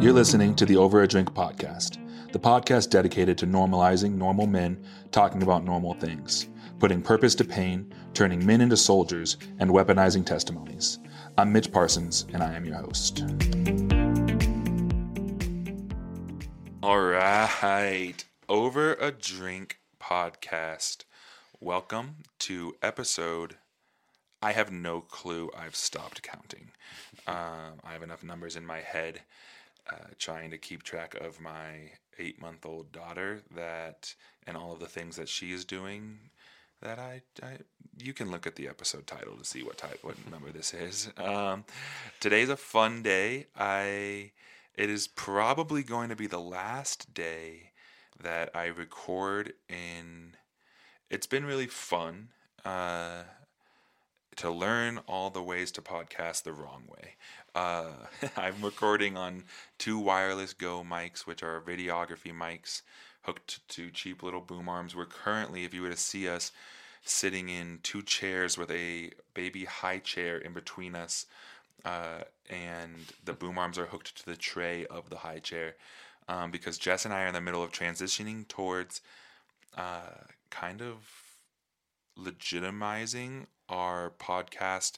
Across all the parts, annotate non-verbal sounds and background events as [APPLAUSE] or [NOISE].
You're listening to the Over a Drink podcast, the podcast dedicated to normalizing normal men talking about normal things, putting purpose to pain, turning men into soldiers, and weaponizing testimonies. I'm Mitch Parsons, and I am your host. All right, Over a Drink podcast. Welcome to episode. I have no clue. I've stopped counting. Um, I have enough numbers in my head uh, trying to keep track of my eight month old daughter that and all of the things that she is doing that I, I you can look at the episode title to see what type what number this is. Um, today's a fun day. I it is probably going to be the last day that I record in. It's been really fun. Uh, to learn all the ways to podcast the wrong way. Uh, [LAUGHS] I'm recording on two wireless Go mics, which are videography mics hooked to cheap little boom arms. We're currently, if you were to see us, sitting in two chairs with a baby high chair in between us, uh, and the boom arms are hooked to the tray of the high chair. Um, because Jess and I are in the middle of transitioning towards uh, kind of legitimizing our podcast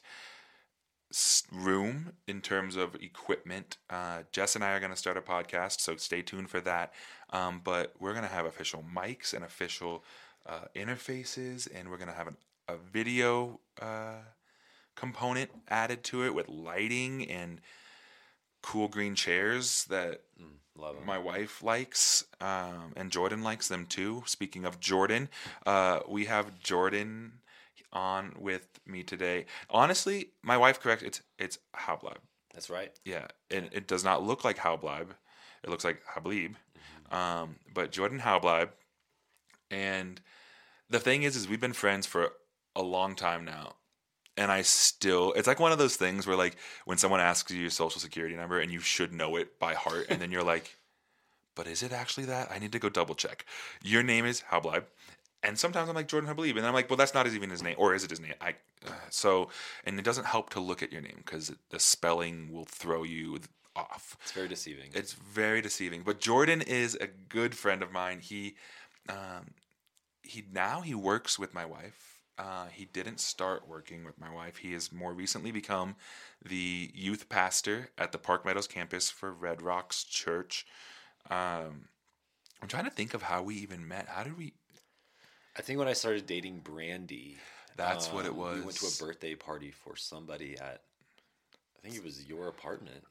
room in terms of equipment. Uh, Jess and I are going to start a podcast, so stay tuned for that. Um, but we're going to have official mics and official uh, interfaces, and we're going to have an, a video uh, component added to it with lighting and cool green chairs that mm, my wife likes, um, and Jordan likes them too. Speaking of Jordan, uh, we have Jordan on with me today. Honestly, my wife correct it's it's Hableib. That's right. Yeah, and it does not look like Hableib. It looks like Hableib. Mm-hmm. Um, but Jordan Hableib, and the thing is, is we've been friends for a long time now, and I still it's like one of those things where like when someone asks you your social security number and you should know it by heart, and then you're like. But is it actually that? I need to go double check. Your name is Hableib, and sometimes I'm like Jordan Hableib, and I'm like, well, that's not even his name, or is it his name? I uh, so, and it doesn't help to look at your name because the spelling will throw you off. It's very deceiving. It's very deceiving. But Jordan is a good friend of mine. He, um, he now he works with my wife. Uh, he didn't start working with my wife. He has more recently become the youth pastor at the Park Meadows campus for Red Rocks Church. Um, I'm trying to think of how we even met. How did we? I think when I started dating Brandy, that's um, what it was. We went to a birthday party for somebody at, I think it was your apartment.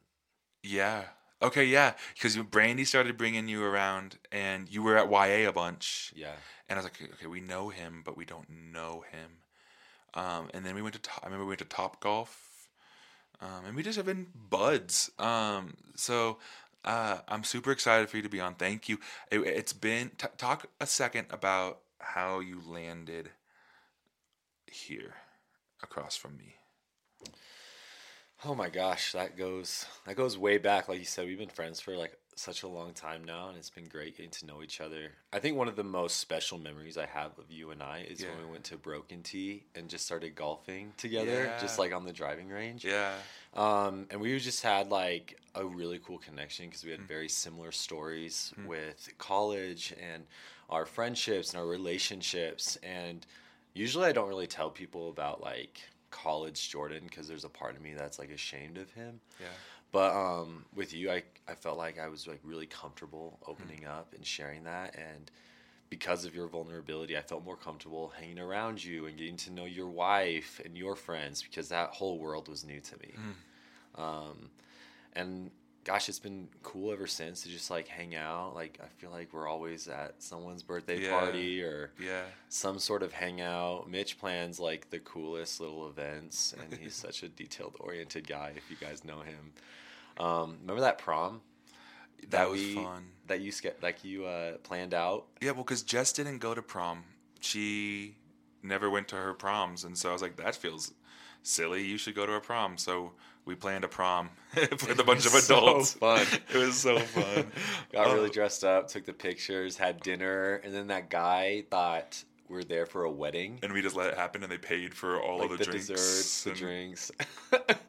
Yeah. Okay. Yeah. Because Brandy started bringing you around, and you were at YA a bunch. Yeah. And I was like, okay, we know him, but we don't know him. Um, and then we went to. I remember we went to Top Golf, um, and we just have been buds. Um, so uh, I'm super excited for you to be on. Thank you. It, has been t- talk a second about how you landed here across from me. Oh my gosh, that goes that goes way back. Like you said, we've been friends for like such a long time now, and it's been great getting to know each other. I think one of the most special memories I have of you and I is yeah. when we went to Broken Tee and just started golfing together, yeah. just like on the driving range. Yeah. Um, and we just had like a really cool connection because we had mm. very similar stories mm. with college and our friendships and our relationships. And usually I don't really tell people about like college Jordan because there's a part of me that's like ashamed of him. Yeah. But um, with you, I, I felt like I was like really comfortable opening mm up and sharing that. And because of your vulnerability, I felt more comfortable hanging around you and getting to know your wife and your friends because that whole world was new to me. Mm. Um, and gosh, it's been cool ever since to just like hang out. Like I feel like we're always at someone's birthday yeah. party or yeah. some sort of hangout. Mitch plans like the coolest little events, and [LAUGHS] he's such a detailed oriented guy. If you guys know him, um, remember that prom? That, that was we, fun. That you like you uh, planned out. Yeah, well, because Jess didn't go to prom. She never went to her proms, and so I was like, that feels silly. You should go to a prom. So we planned a prom [LAUGHS] with a bunch of adults. So fun. it was so [LAUGHS] fun. Got really oh. dressed up, took the pictures, had dinner, and then that guy thought we are there for a wedding. And we just let it happen, and they paid for all like of the, the drinks, desserts, and... the drinks. [LAUGHS] that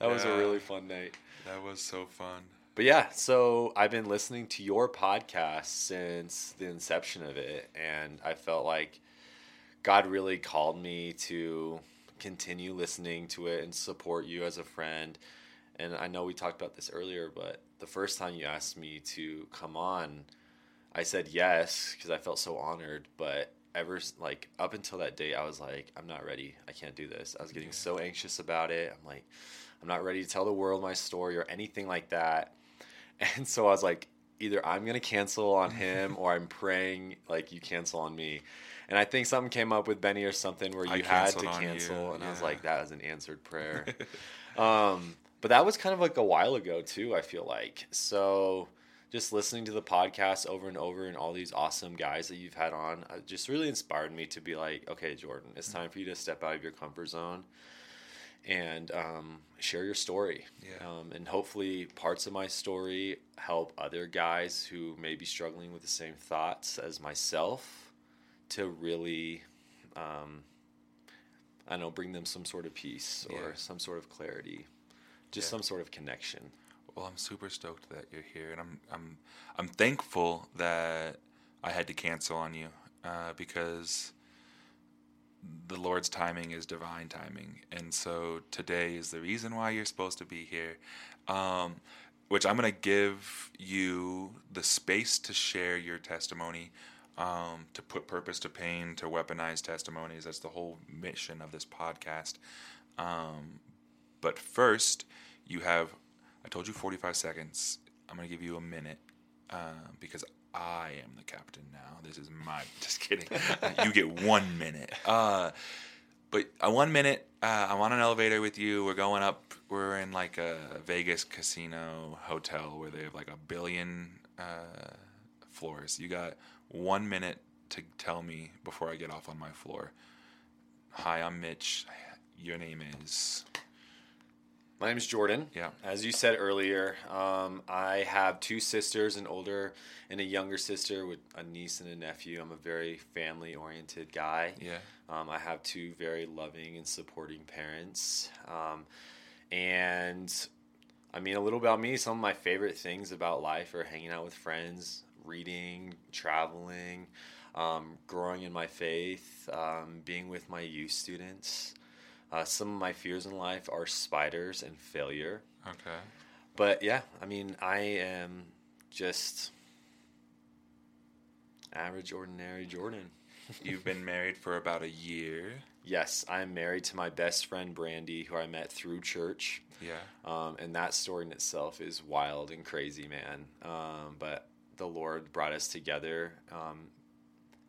yeah, was a really fun night. That was so fun. but yeah, so I've been listening to your podcast since the inception of it, and I felt like God really called me to continue listening to it and support you as a friend. And I know we talked about this earlier, but the first time you asked me to come on, I said yes because I felt so honored. But ever like up until that day, I was like, I'm not ready. I can't do this. I was getting so anxious about it. I'm like, I'm not ready to tell the world my story or anything like that. [LAUGHS] And so I was like, either I'm gonna cancel on him [LAUGHS] or I'm praying like you cancel on me. And I think something came up with Benny or something where I you had to cancel, and I was like, that was an answered prayer. [LAUGHS] um, but that was kind of like a while ago too. I feel like so. Just listening to the podcast over and over and all these awesome guys that you've had on, uh, just really inspired me to be like, okay, Jordan, it's time for you to step out of your comfort zone and um, share your story. Yeah. Um, and hopefully, parts of my story help other guys who may be struggling with the same thoughts as myself to really, um, I don't know, bring them some sort of peace or Yeah. some sort of clarity, just Yeah. some sort of connection. Well, I'm super stoked that you're here, and I'm I'm I'm thankful that I had to cancel on you uh, because the Lord's timing is divine timing, and so today is the reason why you're supposed to be here. Um, which I'm gonna give you the space to share your testimony, um, to put purpose to pain, to weaponize testimonies. That's the whole mission of this podcast. Um, but first, you have, I told you 45 seconds. I'm going to give you a minute uh, because I am the captain now. This is my, [LAUGHS] just kidding. you get one minute. Uh, but uh, one minute, uh, I'm on an elevator with you. We're going up. We're in like a Vegas casino hotel where they have like a billion uh, floors. You got one minute to tell me before I get off on my floor. Hi, I'm Mitch. Your name is. My name is Jordan. Yeah. As you said earlier, um, I have two sisters, an older and a younger sister with a niece and a nephew. I'm a very family oriented guy. Yeah. Um, I have two very loving and supporting parents. Um, and I mean, a little about me, some of my favorite things about life are hanging out with friends, reading, traveling, um, growing in my faith, um, being with my youth students. Uh, some of my fears in life are spiders and failure. Okay. But yeah, I mean, I am just average, ordinary Jordan. [LAUGHS] You've been married for about a year. Yes, I'm married to my best friend Brandy, who I met through church. Yeah. Um, and that story in itself is wild and crazy, man. Um, but the Lord brought us together, um,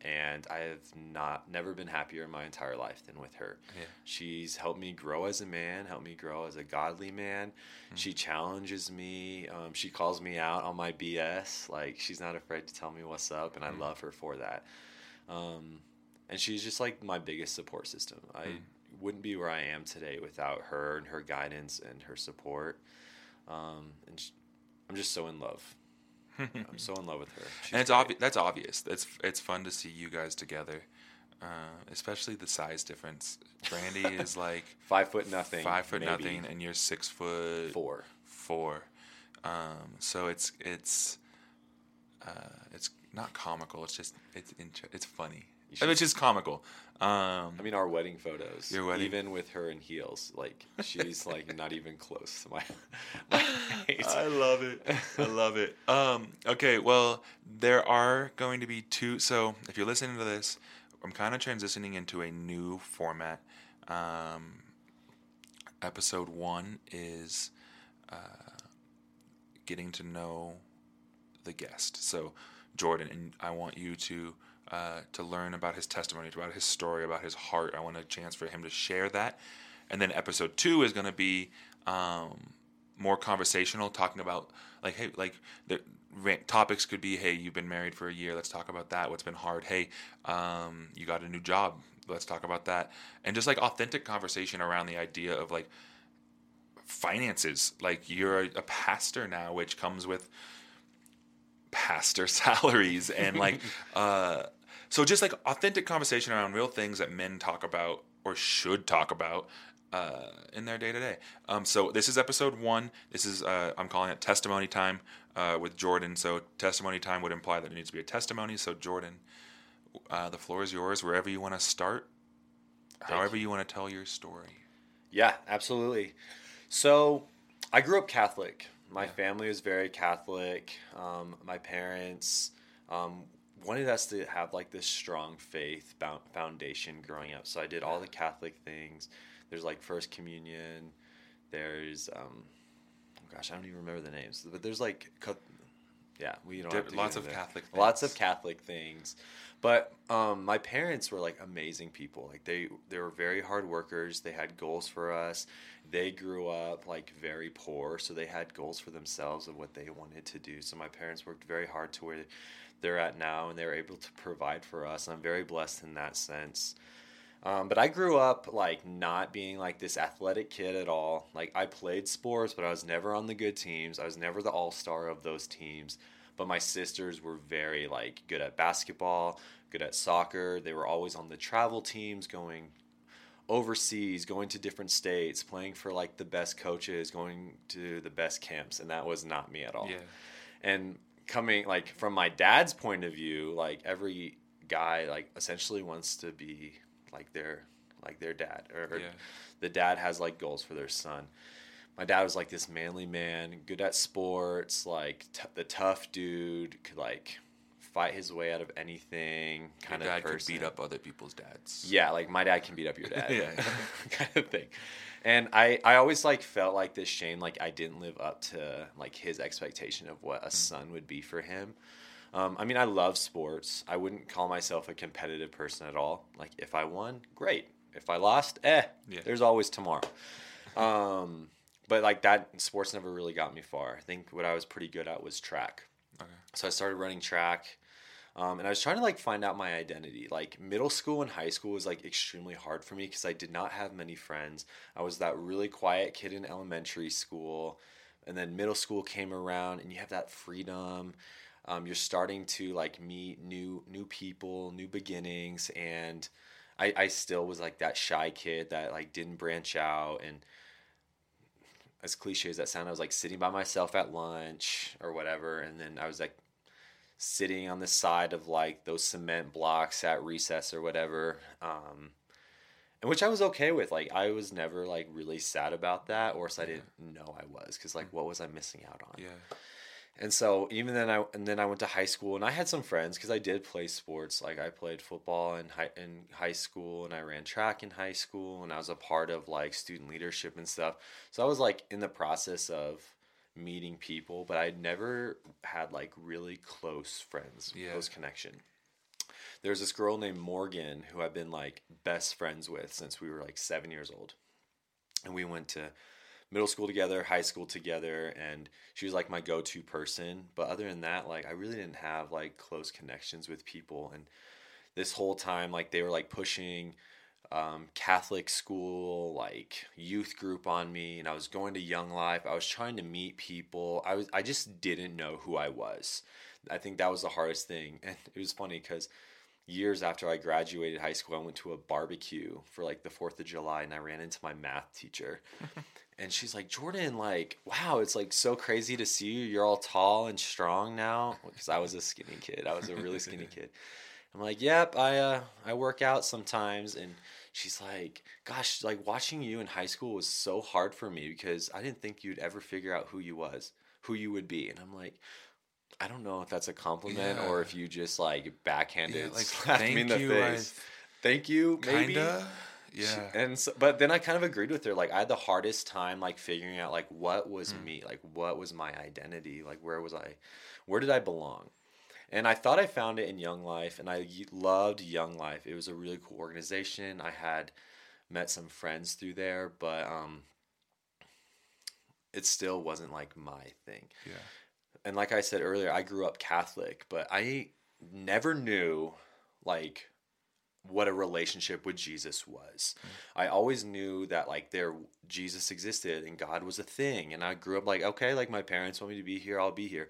and I have not never been happier in my entire life than with her. Yeah. She's helped me grow as a man, helped me grow as a godly man. She challenges me. Um, she calls me out on my BS. Like she's not afraid to tell me what's up, and I love her for that. Um, and she's just like my biggest support system. I wouldn't be where I am today without her and her guidance and her support. Um, and sh- I'm just so in love. [LAUGHS] I'm so in love with her. She's and it's obvious. That's obvious. It's it's fun to see you guys together, uh, especially the size difference. Brandy [LAUGHS] is like Five foot nothing. five foot maybe nothing, and you're six foot Four. Four. Um, so it's it's uh, it's not comical. It's just it's inter- it's funny. You should- It's just comical. Um, I mean, our wedding photos. Your wedding- Even with her in heels, like she's like [LAUGHS] not even close to my. [LAUGHS] my. I love it. I love it. Um, okay, well, there are going to be two. So, if you're listening to this, I'm kind of transitioning into a new format. Um, episode one is uh, getting to know the guest. So, Jordan, and I want you to uh, to learn about his testimony, about his story, about his heart. I want a chance for him to share that. And then episode two is going to be um, more conversational, talking about like, hey, like the topics could be, hey, you've been married for a year. Let's talk about that. What's been hard? Hey, um, you got a new job. Let's talk about that. And just like authentic conversation around the idea of like finances. Like you're a, a pastor now, which comes with pastor [LAUGHS] salaries and like [LAUGHS] uh so just like authentic conversation around real things that men talk about or should talk about uh, in their day to day. Um, so this is episode one. This is uh, I'm calling it testimony time uh, with Jordan. So testimony time would imply that it needs to be a testimony. So Jordan, uh, the floor is yours. Wherever you want to start, however you. want to tell your story. Yeah, absolutely. So I grew up Catholic. My family was very Catholic. Um, my parents um, wanted us to have like this strong faith foundation growing up. So I did all the Catholic things. There's like First Communion. There's, um, oh gosh, I don't even remember the names, but there's like, yeah, we don't. There, lots of. Catholic. Things. Lots of Catholic things. But um, my parents were like amazing people. Like they they were very hard workers. They had goals for us. They grew up like very poor, so they had goals for themselves of what they wanted to do. So my parents worked very hard to where they're at now, and they're able to provide for us. I'm very blessed in that sense. Um, but I grew up like not being like this athletic kid at all. Like I played sports, but I was never on the good teams. I was never the all star of those teams but my sisters were very like good at basketball, good at soccer. They were always on the travel teams going overseas, going to different states, playing for like the best coaches, going to the best camps, and that was not me at all. Yeah. And coming like from my dad's point of view, like every guy like essentially wants to be like their like their dad or, yeah. the dad has like goals for their son my dad was like this manly man, good at sports, like t- the tough dude, could like fight his way out of anything. Kind your of dad person. could beat up other people's dads. Yeah, like my dad can beat up your dad. [LAUGHS] yeah, [LAUGHS] kind of thing. And I, I always like felt like this shame, like I didn't live up to like his expectation of what a mm. son would be for him. Um, I mean, I love sports. I wouldn't call myself a competitive person at all. Like if I won, great. If I lost, eh, yeah. there's always tomorrow. Um, but like that sports never really got me far. I think what I was pretty good at was track. Okay. So I started running track. Um, and I was trying to like find out my identity. Like middle school and high school was like extremely hard for me because I did not have many friends. I was that really quiet kid in elementary school, and then middle school came around, and you have that freedom. Um, you're starting to like meet new new people, new beginnings, and I, I still was like that shy kid that like didn't branch out and as cliche as that sounds, I was like sitting by myself at lunch or whatever, and then I was like sitting on the side of like those cement blocks at recess or whatever, um, and which I was okay with. Like I was never like really sad about that, or so I didn't know I was, because like what was I missing out on? Yeah. And so even then I and then I went to high school and I had some friends because I did play sports. Like I played football in high in high school and I ran track in high school and I was a part of like student leadership and stuff. So I was like in the process of meeting people, but I'd never had like really close friends, yeah. close connection. There's this girl named Morgan who I've been like best friends with since we were like seven years old. And we went to middle school together, high school together, and she was like my go-to person. But other than that, like I really didn't have like close connections with people. And this whole time, like they were like pushing um, Catholic school, like youth group on me, and I was going to Young Life. I was trying to meet people. I was I just didn't know who I was. I think that was the hardest thing, [LAUGHS] and it was funny because years after I graduated high school, I went to a barbecue for like the 4th of July and I ran into my math teacher. [LAUGHS] and she's like, Jordan, like, wow, it's like so crazy to see you. You're all tall and strong now. [LAUGHS] Because I was a skinny kid. I was a really skinny kid. I'm like, yep, I uh, I work out sometimes. And she's like, gosh, like watching you in high school was so hard for me because I didn't think you'd ever figure out who you was, who you would be. And I'm like, I don't know if that's a compliment yeah. or if you just like backhanded yeah, like, slapped me in the you, face. I, thank you, maybe. Kinda. Yeah. And so, but then I kind of agreed with her. Like I had the hardest time like figuring out like what was mm. me, like what was my identity, like where was I, where did I belong? And I thought I found it in Young Life, and I loved Young Life. It was a really cool organization. I had met some friends through there, but um, it still wasn't like my thing. Yeah and like I said earlier, I grew up Catholic, but I never knew like what a relationship with Jesus was. Mm. I always knew that like there Jesus existed and God was a thing and I grew up like okay, like my parents want me to be here, I'll be here.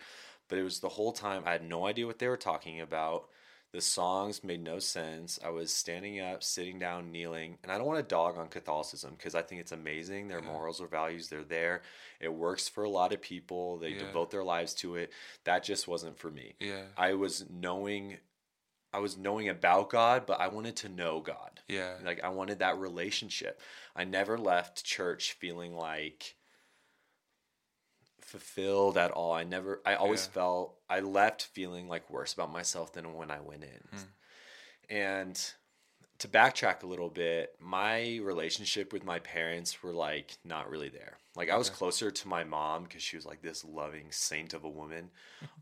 But it was the whole time I had no idea what they were talking about. The songs made no sense. I was standing up, sitting down, kneeling, and I don't want to dog on Catholicism because I think it's amazing. Their Yeah. morals or values, they're there. It works for a lot of people. They Yeah. devote their lives to it. That just wasn't for me. Yeah. I was knowing I was knowing about God, but I wanted to know God. Yeah. Like I wanted that relationship. I never left church feeling like fulfilled at all. I never I always Yeah. felt I left feeling like worse about myself than when I went in. Hmm. And to backtrack a little bit, my relationship with my parents were like not really there. Like I was closer to my mom because she was like this loving saint of a woman,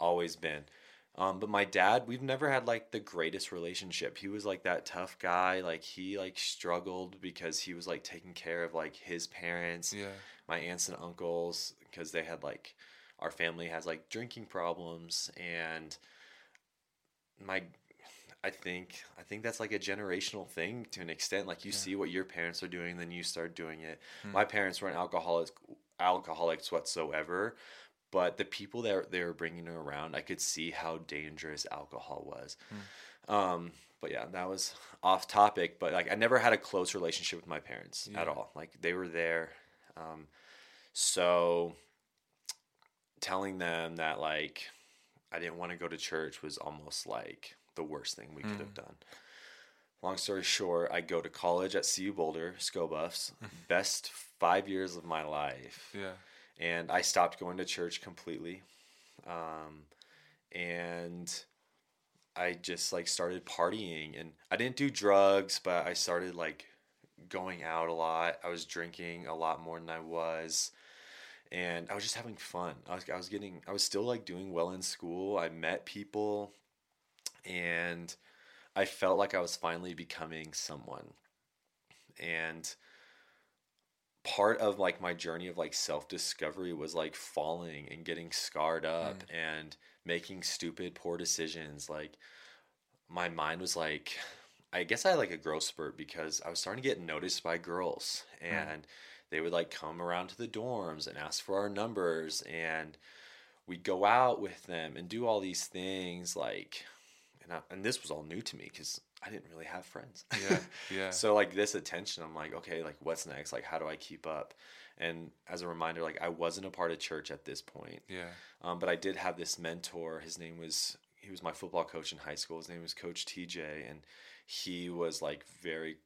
always been. Um, but my dad, we've never had like the greatest relationship. He was like that tough guy. Like he like struggled because he was like taking care of like his parents, Yeah. My aunts and uncles, because they had like our family has like drinking problems and my I think I think that's like a generational thing to an extent. Like you Yeah. see what your parents are doing, then you start doing it. Hmm. My parents weren't alcoholics alcoholics whatsoever, but the people that they were bringing around, I could see how dangerous alcohol was. Hmm. Um, but yeah, that was off topic. But like, I never had a close relationship with my parents Yeah. at all. Like they were there. Um, so telling them that like I didn't want to go to church was almost like the worst thing we could have done. Long story short, I go to college at CU Boulder, Sko Buffs, best five years of my life Yeah. and I stopped going to church completely. Um, and I just like started partying and I didn't do drugs, but I started like going out a lot. I was drinking a lot more than I was. And I was just having fun. I was, I was getting, I was still like doing well in school. I met people and I felt like I was finally becoming someone. And part of like my journey of like self discovery was like falling and getting scarred up mm. and making stupid poor decisions like my mind was like i guess i had like a growth spurt because i was starting to get noticed by girls and they would like come around to the dorms and ask for our numbers and we'd go out with them and do all these things like and, I, and this was all new to me because i didn't really have friends Yeah. [LAUGHS] Yeah. so like this attention, I'm like, okay, like what's next? Like how do I keep up? And as a reminder, like I wasn't a part of church at this point, yeah. um, but I did have this mentor. His name was he was my football coach in high school. His name was Coach TJ, and he was like very,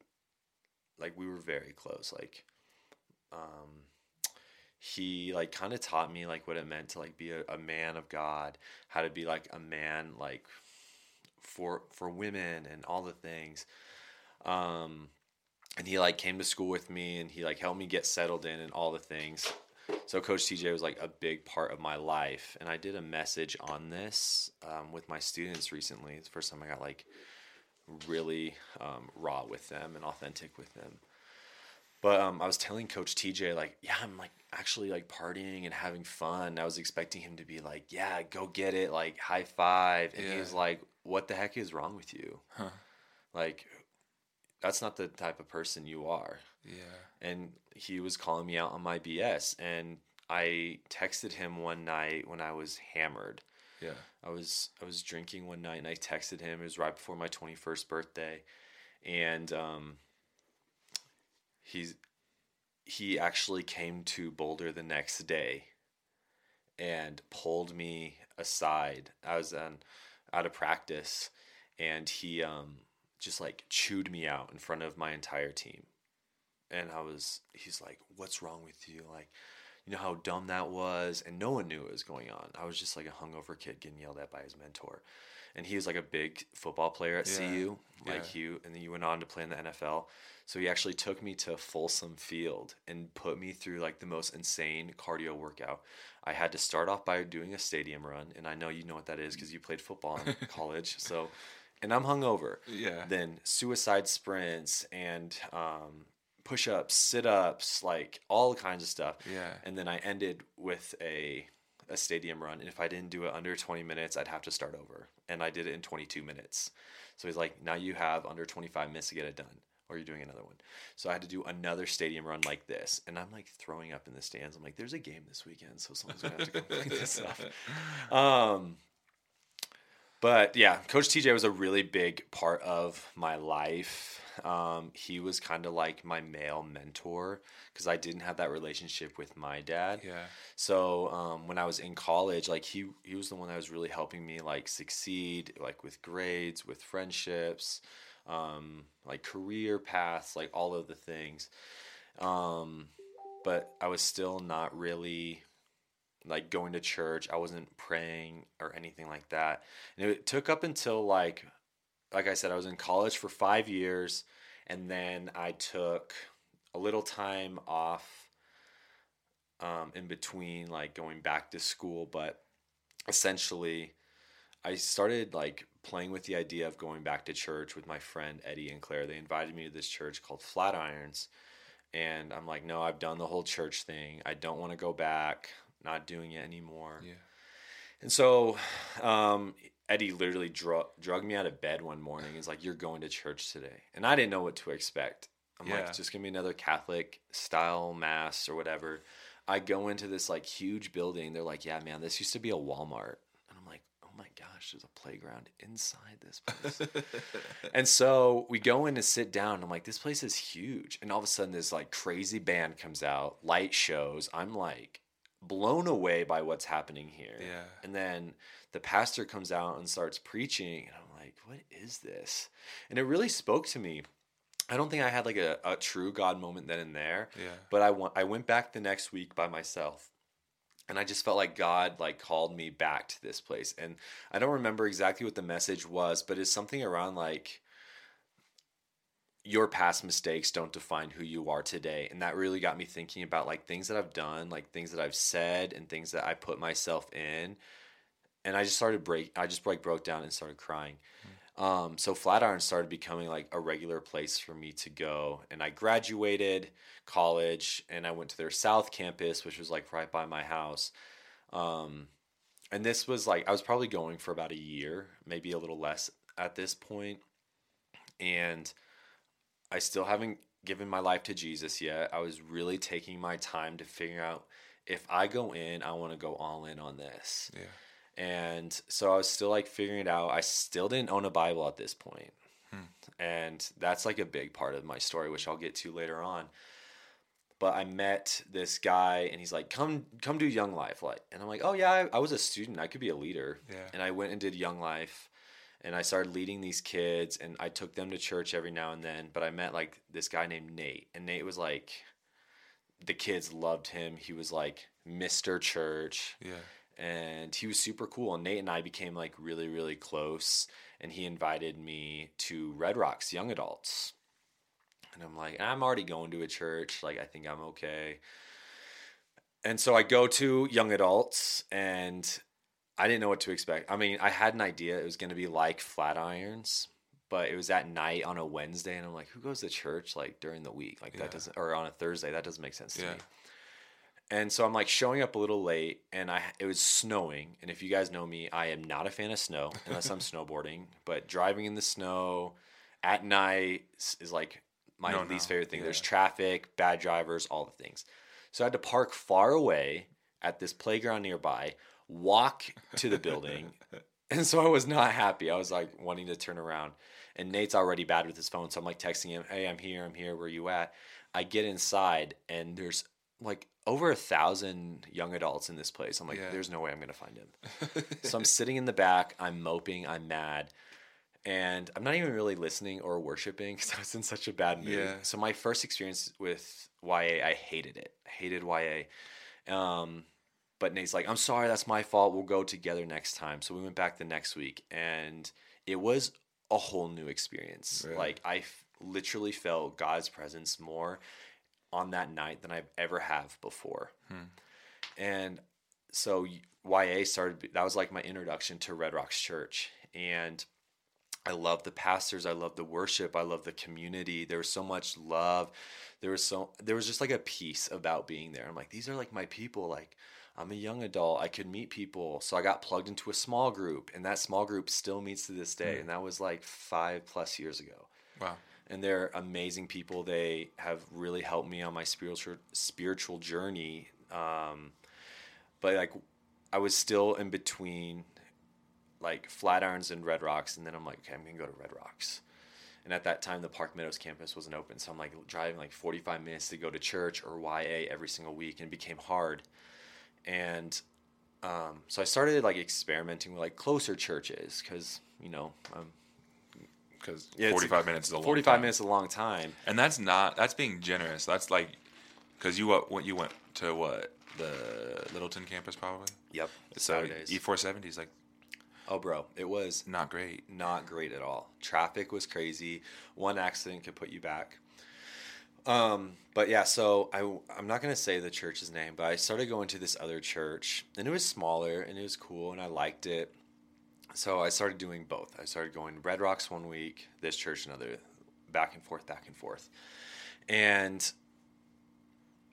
like we were very close. Like, um, he like kind of taught me like what it meant to like be a, a man of God, how to be like a man like for for women and all the things. Um and he like came to school with me and he like helped me get settled in and all the things. So coach tj was like a big part of my life. And i did a message on this um, with my students recently. It's the first time i got like really um, raw with them and authentic with them but um, I was telling Coach TJ like, yeah, I'm like actually like partying and having fun. I was expecting him to be like, yeah, go get it, like high five, and he was like, what the heck is wrong with you? Huh. Like, that's not the type of person you are. Yeah. And he was calling me out on my BS, and I texted him one night when I was hammered. Yeah. I was I was drinking one night and I texted him. It was right before my twenty first birthday, and um, he's he actually came to Boulder the next day, and pulled me aside. I was on out of practice, and he um just like chewed me out in front of my entire team, and I was he's like, "What's wrong with you?" Like you know how dumb that was and no one knew what was going on. I was just like a hungover kid getting yelled at by his mentor. And he was like a big football player at Yeah, cu like yeah. you and then you went on to play in the nfl so he actually took me to folsom field and put me through like the most insane cardio workout. I had to start off by doing a stadium run and i know you know what that is because you played football in [LAUGHS] college so and i'm hungover. Yeah. then suicide sprints and um, push-ups sit-ups like all kinds of stuff. Yeah. and then i ended with a a stadium run and if i didn't do it under 20 minutes i'd have to start over. And i did it in 22 minutes. So he's like now you have under 25 minutes to get it done or you're doing another one. So i had to do another stadium run like this and i'm like throwing up in the stands. I'm like there's a game this weekend so someone's gonna have to go clean this up. [LAUGHS] Um But yeah, Coach TJ was a really big part of my life. Um, he was kind of like my male mentor because I didn't have that relationship with my dad. Yeah. So um, when I was in college, like he he was the one that was really helping me like succeed, like with grades, with friendships, um, like career paths, like all of the things. Um, but I was still not really like going to church. I wasn't praying or anything like that. And it took up until like like I said, I was in college for five years, and then I took a little time off um, in between, like going back to school. But essentially, I started like playing with the idea of going back to church with my friend Eddie and Claire. They invited me to this church called Flatirons. And I'm like, no, I've done the whole church thing. I don't want to go back, not doing it anymore. Yeah. And so um, Eddie literally dro- drugged me out of bed one morning. He's like, You're going to church today. And I didn't know what to expect. I'm like, It's just going to be another Catholic style mass or whatever. I go into this like huge building. They're like, Yeah, man, this used to be a Walmart. And I'm like, Oh my gosh, there's a playground inside this place. [LAUGHS] and so we go in and sit down. I'm like, This place is huge. And all of a sudden, this like crazy band comes out, light shows. I'm like, blown away by what's happening here. Yeah. And then the pastor comes out and starts preaching, and I'm like, what is this? And it really spoke to me. I don't think I had like a, a true God moment then and there, Yeah. but I, wa- I went back the next week by myself. And I just felt like God like called me back to this place. And I don't remember exactly what the message was, but it's something around like your past mistakes don't define who you are today. And that really got me thinking about like things that i've done like things that i've said and things that i put myself in. And i just started break i just like broke down and started crying. Um, so flatiron started becoming like a regular place for me to go. And i graduated college and i went to their south campus which was like right by my house. Um, and this was like i was probably going for about a year maybe a little less at this point. And I still haven't given my life to Jesus yet. I was really taking my time to figure out if I go in, I want to go all in on this. Yeah. And so I was still like figuring it out. I still didn't own a Bible at this point. Hmm. And that's like a big part of my story, which I'll get to later on. But I met this guy and he's like, come come do Young Life. Like and I'm like, oh yeah, I, I was a student. I could be a leader. Yeah. And I went and did Young Life and I started leading these kids and I took them to church every now and then. But I met like this guy named Nate, and Nate was like, the kids loved him. He was like Mr. Church, Yeah. and he was super cool. And Nate and I became like really, really close. And he invited me to Red Rocks Young Adults. And I'm like, I'm already going to a church. Like, I think I'm okay. And so I go to Young Adults, and I didn't know what to expect. I mean, I had an idea it was going to be like Flatirons, but it was at night on a Wednesday, and I'm like, who goes to church like during the week? Like Yeah. that doesn't, or on a Thursday, that doesn't make sense to Yeah. me. And so I'm like showing up a little late, and I it was snowing. And if you guys know me, I am not a fan of snow unless I'm [LAUGHS] snowboarding. But driving in the snow at night is- like my No, least no. favorite thing. Yeah. There's traffic, bad drivers, all the things. So I had to park far away at this playground nearby, walk to the building. [LAUGHS] and so I was not happy. I was like wanting to turn around. And Nate's already bad with his phone. So I'm like texting him, Hey, I'm here. I'm here. Where you at? I get inside and there's like over a thousand young adults in this place. I'm like, Yeah. there's no way I'm going to find him. [LAUGHS] so I'm sitting in the back. I'm moping. I'm mad. And I'm not even really listening or worshiping [LAUGHS] because I was in such a bad mood. Yeah. So my first experience with YA, I hated it. I hated YA. Um, but Nate's like, I'm sorry, that's my fault. We'll go together next time. So we went back the next week, and it was a whole new experience. Really? Like I f- literally felt God's presence more on that night than I've ever have before. Hmm. And so YA started. That was like my introduction to Red Rocks Church, and I love the pastors. I love the worship. I love the community. There was so much love. There was so there was just like a peace about being there. I'm like, these are like my people. Like, I'm a young adult. I could meet people. So I got plugged into a small group, and that small group still meets to this day. And that was like five plus years ago. Wow. And they're amazing people. They have really helped me on my spiritual spiritual journey. Um, but like, I was still in between like Flatirons and Red Rocks, and then I'm like, okay, I'm gonna go to Red Rocks. And at that time, the Park Meadows campus wasn't open, so I'm like driving like 45 minutes to go to church or YA every single week, and it became hard. And um, so I started like experimenting with like closer churches because you know um, Because Yeah, 45 minutes is a long 45 time. minutes is a long time. And that's not, that's being generous. That's like, because you, what, what, you went to what? The Littleton campus probably? Yep. So E470 is like oh, bro, it was not great. not great at all. Traffic was crazy. One accident could put you back. Um, but yeah, so I I'm not gonna say the church's name, but I started going to this other church, and it was smaller and it was cool, and I liked it. So I started doing both. I started going Red Rocks one week, this church another, back and forth, back and forth, and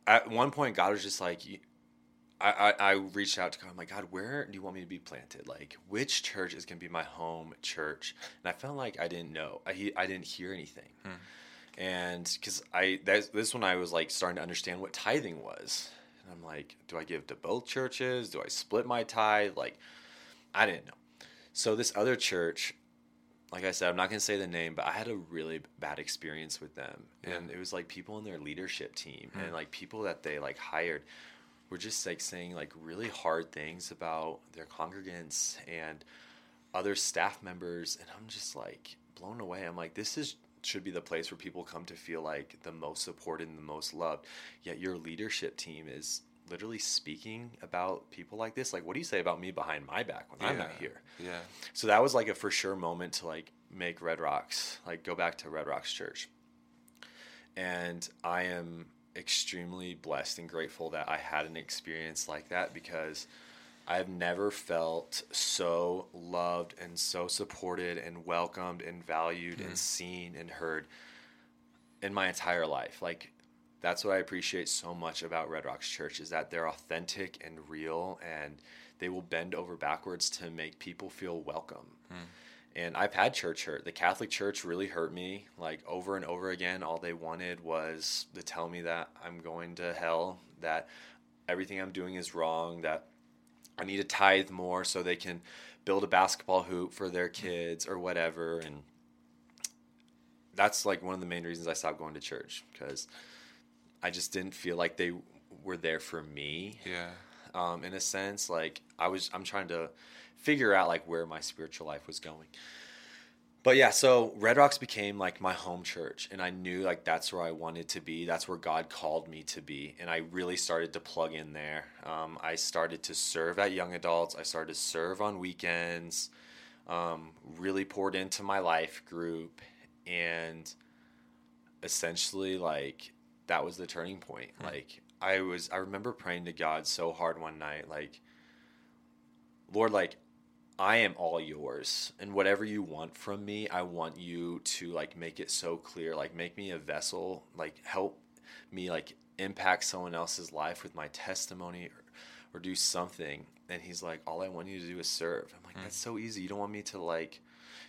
at one point, God was just like, I, I, I reached out to God. I'm like, God, where do you want me to be planted? Like, which church is going to be my home church? And I felt like I didn't know. I, he- I didn't hear anything. Hmm. And because I, that's, this is when I was like starting to understand what tithing was. And I'm like, do I give to both churches? Do I split my tithe? Like, I didn't know. So this other church, like I said, I'm not going to say the name, but I had a really bad experience with them. And it was like people in their leadership team hmm. and like people that they like hired were just like saying like really hard things about their congregants and other staff members and I'm just like blown away. I'm like this is should be the place where people come to feel like the most supported and the most loved. Yet your leadership team is literally speaking about people like this. Like what do you say about me behind my back when I'm not here? Yeah. So that was like a for sure moment to like make Red Rocks, like go back to Red Rocks Church. And I am extremely blessed and grateful that I had an experience like that because I've never felt so loved and so supported and welcomed and valued and mm-hmm. seen and heard in my entire life. Like that's what I appreciate so much about Red Rocks Church is that they're authentic and real and they will bend over backwards to make people feel welcome. Hmm. And I've had church hurt. The Catholic Church really hurt me. Like over and over again, all they wanted was to tell me that I'm going to hell, that everything I'm doing is wrong, that I need to tithe more so they can build a basketball hoop for their kids or whatever. And that's like one of the main reasons I stopped going to church because I just didn't feel like they were there for me Yeah. um, in a sense. Like I was, I'm trying to figure out like where my spiritual life was going. But yeah, so Red Rocks became like my home church, and I knew like that's where I wanted to be. That's where God called me to be, and I really started to plug in there. Um, I started to serve at young adults. I started to serve on weekends. Um, really poured into my life group, and essentially like that was the turning point. Like I was, I remember praying to God so hard one night, like Lord, like I am all yours and whatever you want from me, I want you to like make it so clear, like make me a vessel, like help me like impact someone else's life with my testimony or, or do something. And he's like, all I want you to do is serve. I'm like, hmm. that's so easy. You don't want me to like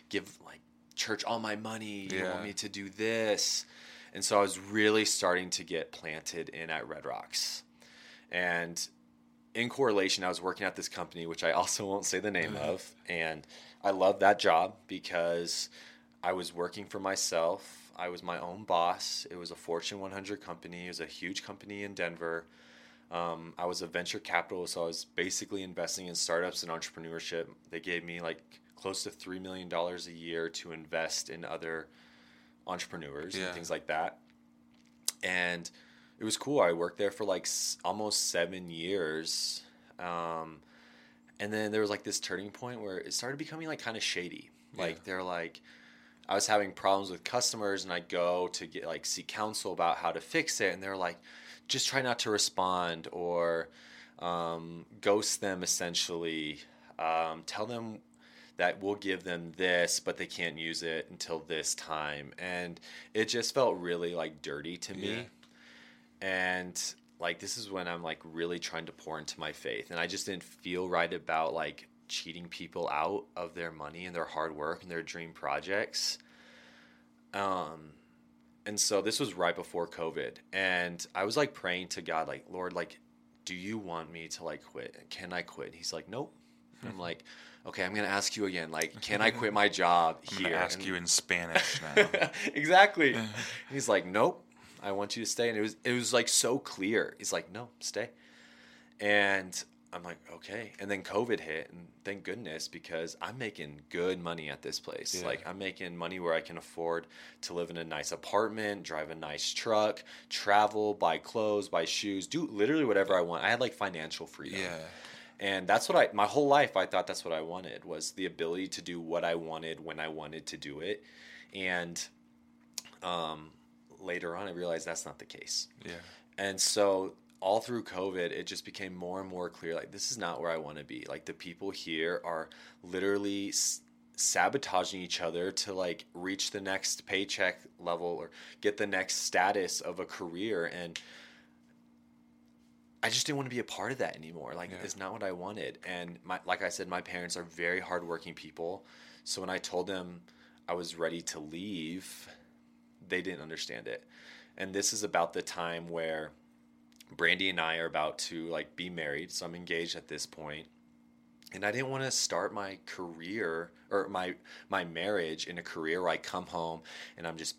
give like church all my money. You Yeah. want me to do this. And so I was really starting to get planted in at Red Rocks. And in correlation, I was working at this company, which I also won't say the name [LAUGHS] of. And I loved that job because I was working for myself. I was my own boss. It was a Fortune 100 company, it was a huge company in Denver. Um, I was a venture capitalist, so I was basically investing in startups and entrepreneurship. They gave me like close to $3 million a year to invest in other entrepreneurs Yeah. and things like that. And it was cool. I worked there for like s- almost seven years. Um, and then there was like this turning point where it started becoming like kind of shady. Like Yeah. they're like, I was having problems with customers and I go to get like seek counsel about how to fix it. And they're like, just try not to respond or um, ghost them essentially. Um, tell them that we'll give them this, but they can't use it until this time. And it just felt really like dirty to me. Yeah. And like this is when I'm like really trying to pour into my faith. And I just didn't feel right about like cheating people out of their money and their hard work and their dream projects. Um and so this was right before COVID. And I was like praying to God, like, Lord, like, do you want me to like quit? Can I quit? And He's like, Nope. And I'm like, okay, I'm gonna ask you again. Like, can I quit my [LAUGHS] job I'm here? ask And- you in Spanish now. [LAUGHS] exactly. And [LAUGHS] he's like, nope, I want you to stay. And it was it was like so clear. He's like, no, stay. And I'm like, okay. And then COVID hit, and thank goodness because I'm making good money at this place. Yeah. Like I'm making money where I can afford to live in a nice apartment, drive a nice truck, travel, buy clothes, buy shoes, do literally whatever I want. I had like financial freedom yeah. and that's what i my whole life i thought that's what i wanted was the ability to do what i wanted when i wanted to do it and um, later on i realized that's not the case Yeah. and so all through covid it just became more and more clear like this is not where i want to be like the people here are literally s- sabotaging each other to like reach the next paycheck level or get the next status of a career and I just didn't want to be a part of that anymore. Like Yeah. it's not what I wanted. And my like I said, my parents are very hardworking people. So when I told them I was ready to leave, they didn't understand it. And this is about the time where Brandy and I are about to like be married. So I'm engaged at this point. And I didn't want to start my career or my my marriage in a career where I come home and I'm just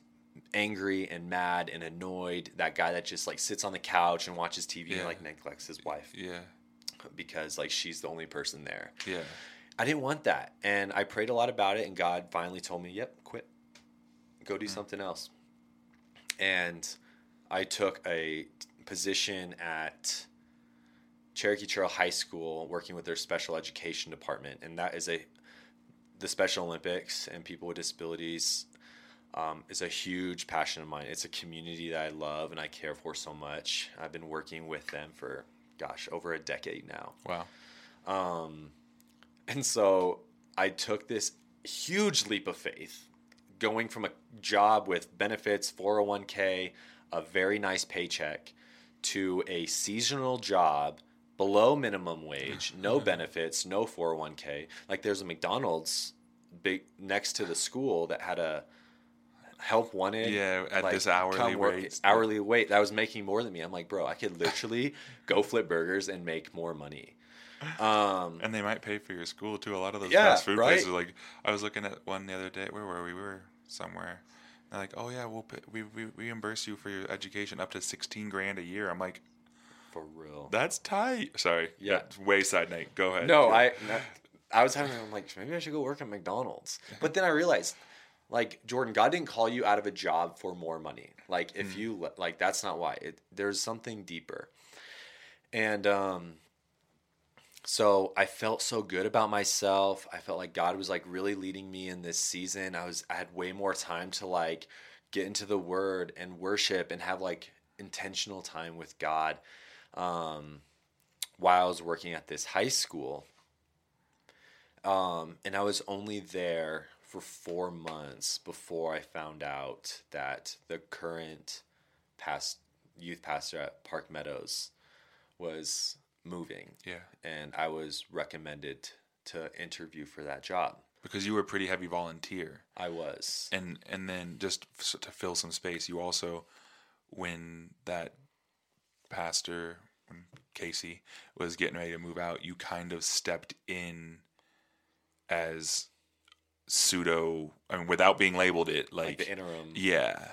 angry and mad and annoyed. That guy that just like sits on the couch and watches TV Yeah. and like neglects his wife Yeah. because like she's the only person there. Yeah. I didn't want that. And I prayed a lot about it and God finally told me, "Yep, quit. Go do mm-hmm. something else." And I took a position at Cherokee Trail High School working with their special education department and that is a the Special Olympics and people with disabilities um, is a huge passion of mine. It's a community that I love and I care for so much. I've been working with them for gosh, over a decade now. Wow. Um, and so I took this huge leap of faith, going from a job with benefits, 401k, a very nice paycheck, to a seasonal job below minimum wage, [LAUGHS] no benefits, no 401k. Like there's a McDonald's big next to the school that had a help wanted. Yeah, at like, this hourly rate. Hourly wait that was making more than me. I'm like, bro, I could literally go flip burgers and make more money. Um, And they might pay for your school too. A lot of those Yeah, fast food right? places, like I was looking at one the other day. Where were we? We were somewhere. They're like, oh yeah, we'll pay, we, we reimburse you for your education up to sixteen grand a year. I'm like, for real. that's tight. Sorry. Yeah. that's way side night. Go ahead. No, I I was having I'm like maybe I should go work at McDonald's. But then I realized like Jordan, God didn't call you out of a job for more money. Like if you like that's not why. It, there's something deeper. And um so I felt so good about myself. I felt like God was like really leading me in this season. I was I had way more time to like get into the word and worship and have like intentional time with God. Um while I was working at this high school. Um, and I was only there for four months before I found out that the current past youth pastor at Park Meadows was moving, Yeah, and I was recommended to interview for that job. because you were a pretty heavy volunteer, I was. and and then just to fill some space, you also, when that pastor when Casey was getting ready to move out, you kind of stepped in as pseudo. I mean, without being labeled it, like like, the interim yeah,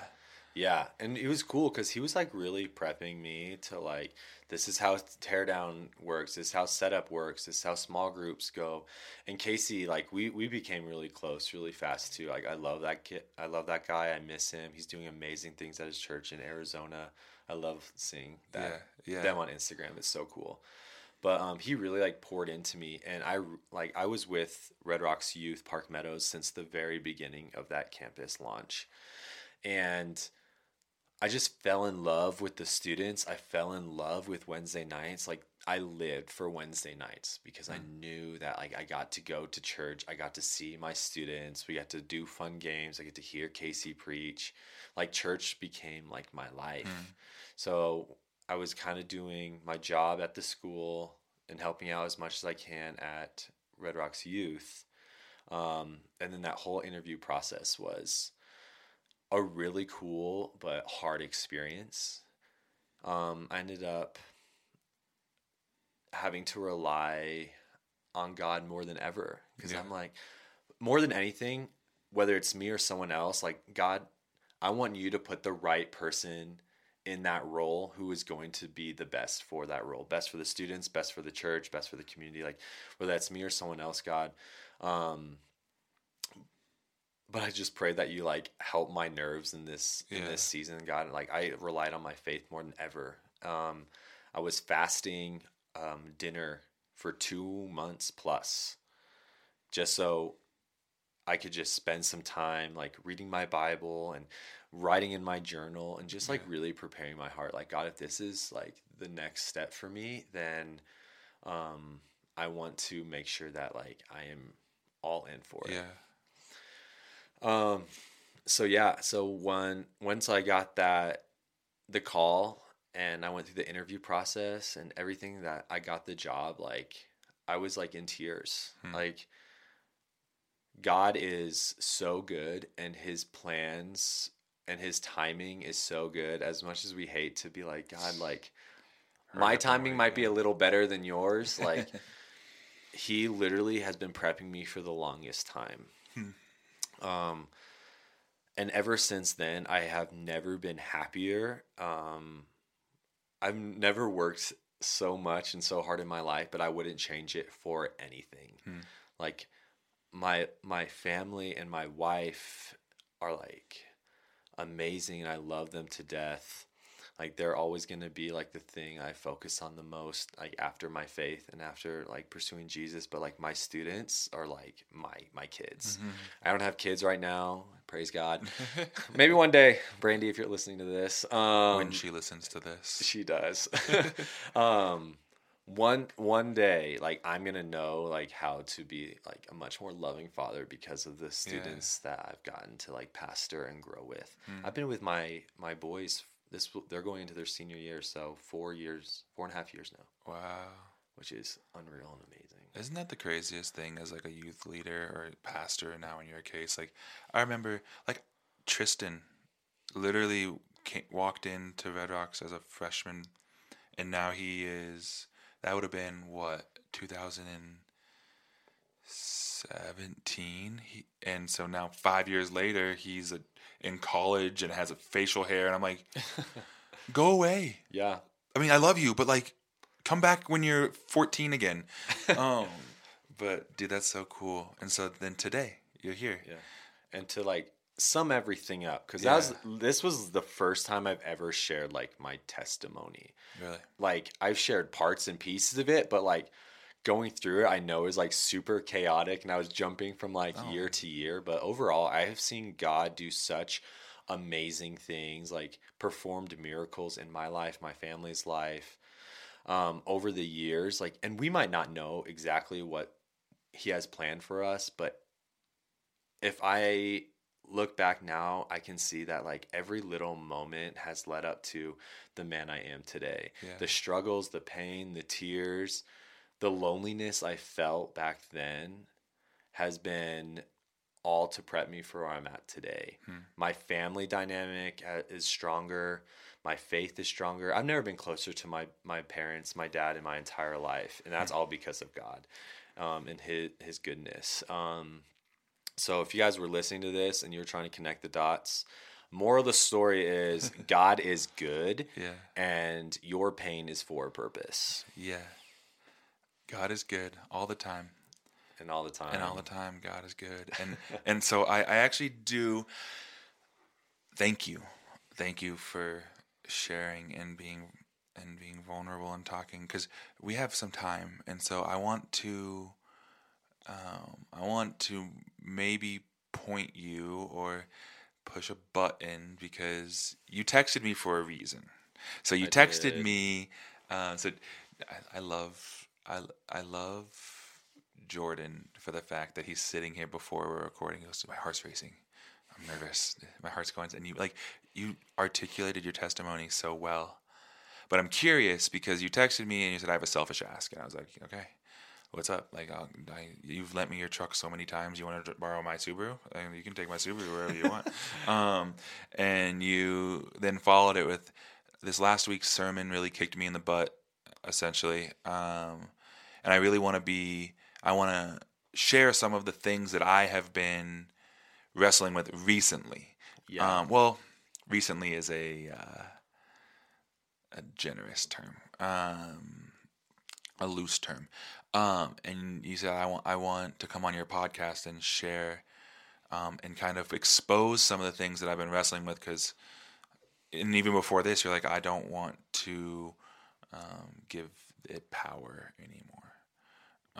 Yeah, and it was cool because he was like really prepping me to like, this is how teardown works, this is how setup works, this is how small groups go. And Casey, like we we became really close really fast too. Like I love that kid, I love that guy. I miss him. He's doing amazing things at his church in Arizona. I love seeing that Yeah, yeah. them on Instagram. It's so cool. But um, he really like poured into me, and I like I was with Red Rocks Youth Park Meadows since the very beginning of that campus launch, and I just fell in love with the students. I fell in love with Wednesday nights. Like I lived for Wednesday nights because I knew that like I got to go to church. I got to see my students. We got to do fun games. I get to hear Casey preach. Like church became like my life. So I was kind of doing my job at the school and helping out as much as I can at Red Rocks Youth. Um, and then that whole interview process was a really cool but hard experience. Um, I ended up having to rely on God more than ever because Yeah. I'm like, more than anything, whether it's me or someone else, like God, I want you to put the right person in that role who is going to be the best for that role, best for the students, best for the church, best for the community. Like whether that's me or someone else, God. Um, but I just pray that you like help my nerves in this in this season, God. Like I relied on my faith more than ever. Um, I was fasting um, dinner for two months plus, just so I could just spend some time like reading my Bible and writing in my journal and just like Yeah. really preparing my heart. Like God, if this is like the next step for me, then um, I want to make sure that like I am all in for it. Yeah. Um, so yeah, so when once I got that the call and I went through the interview process and everything that I got the job, like I was like in tears. Hmm. Like God is so good and his plans and his timing is so good as much as we hate to be like God like Heard my timing might be a little better than yours [LAUGHS] like he literally has been prepping me for the longest time Hmm. Um and ever since then i have never been happier um i've never worked so much and so hard in my life but i wouldn't change it for anything Hmm. like my my family and my wife are like amazing and I love them to death. Like they're always going to be like the thing I focus on the most like after my faith and after like pursuing Jesus, but like my students are like my my kids. Mm-hmm. I don't have kids right now, praise God. [LAUGHS] Maybe one day, Brandy if you're listening to this. Um when she listens to this. [LAUGHS] she does. [LAUGHS] um, one one day, like I'm gonna know like how to be like a much more loving father because of the students that I've gotten to like pastor and grow with. Hmm. I've been with my my boys. This they're going into their senior year, so four years, four and a half years now, Wow. which is unreal and amazing. Isn't that the craziest thing as like a youth leader or pastor now in your case? Like I remember like Tristan literally came, walked into Red Rocks as a freshman and now he is that would have been what 2017 he, and so now 5 years later he's a, in college and has a facial hair and I'm like [LAUGHS] go away. Yeah, I mean, I love you, but like, come back when you're 14 again. [LAUGHS] um, but dude, that's so cool. And so then today you're here. yeah, and to like sum everything up because Yeah. that was this was the first time I've ever shared like my testimony. Really? like I've shared parts and pieces of it, but like going through it, I know is like super chaotic, and I was jumping from like Oh. year to year. But overall, I have seen God do such amazing things, like performed miracles in my life, my family's life, um, over the years. Like, and we might not know exactly what He has planned for us, but if I look back now, I can see that like every little moment has led up to the man I am today. Yeah. The struggles, the pain, the tears, the loneliness I felt back then has been all to prep me for where I'm at today. Hmm. My family dynamic uh, is stronger. My faith is stronger. I've never been closer to my my parents, my dad, in my entire life, and that's all because of God um, and His His goodness. Um, so if you guys were listening to this and you're trying to connect the dots, moral of the story is [LAUGHS] God is good Yeah. and your pain is for a purpose Yeah. God is good all the time. and all the time. and all the time god is good and [LAUGHS] and so I, I actually do thank you thank you for sharing and being and being vulnerable and talking because we have some time and so i want to um, i want to maybe point you or push a button because you texted me for a reason so you I texted did. me uh, so I, I love I, I love Jordan for the fact that he's sitting here before we're recording. He goes, "My heart's racing. I'm nervous. My heart's going." And you like you articulated your testimony so well. But I'm curious because you texted me and you said I have a selfish ask, and I was like, "Okay, what's up? Like, I'll, I, you've lent me your truck so many times. You want to borrow my Subaru? And you can take my Subaru wherever you want." [LAUGHS] um, and you then followed it with this last week's sermon really kicked me in the butt, essentially. Um, and I really want to be I want to share some of the things that I have been wrestling with recently. Yeah. Um, well, recently is a uh, a generous term, um, a loose term. Um, and you said I want I want to come on your podcast and share um, and kind of expose some of the things that I've been wrestling with because, and even before this, you're like I don't want to um, give it power anymore.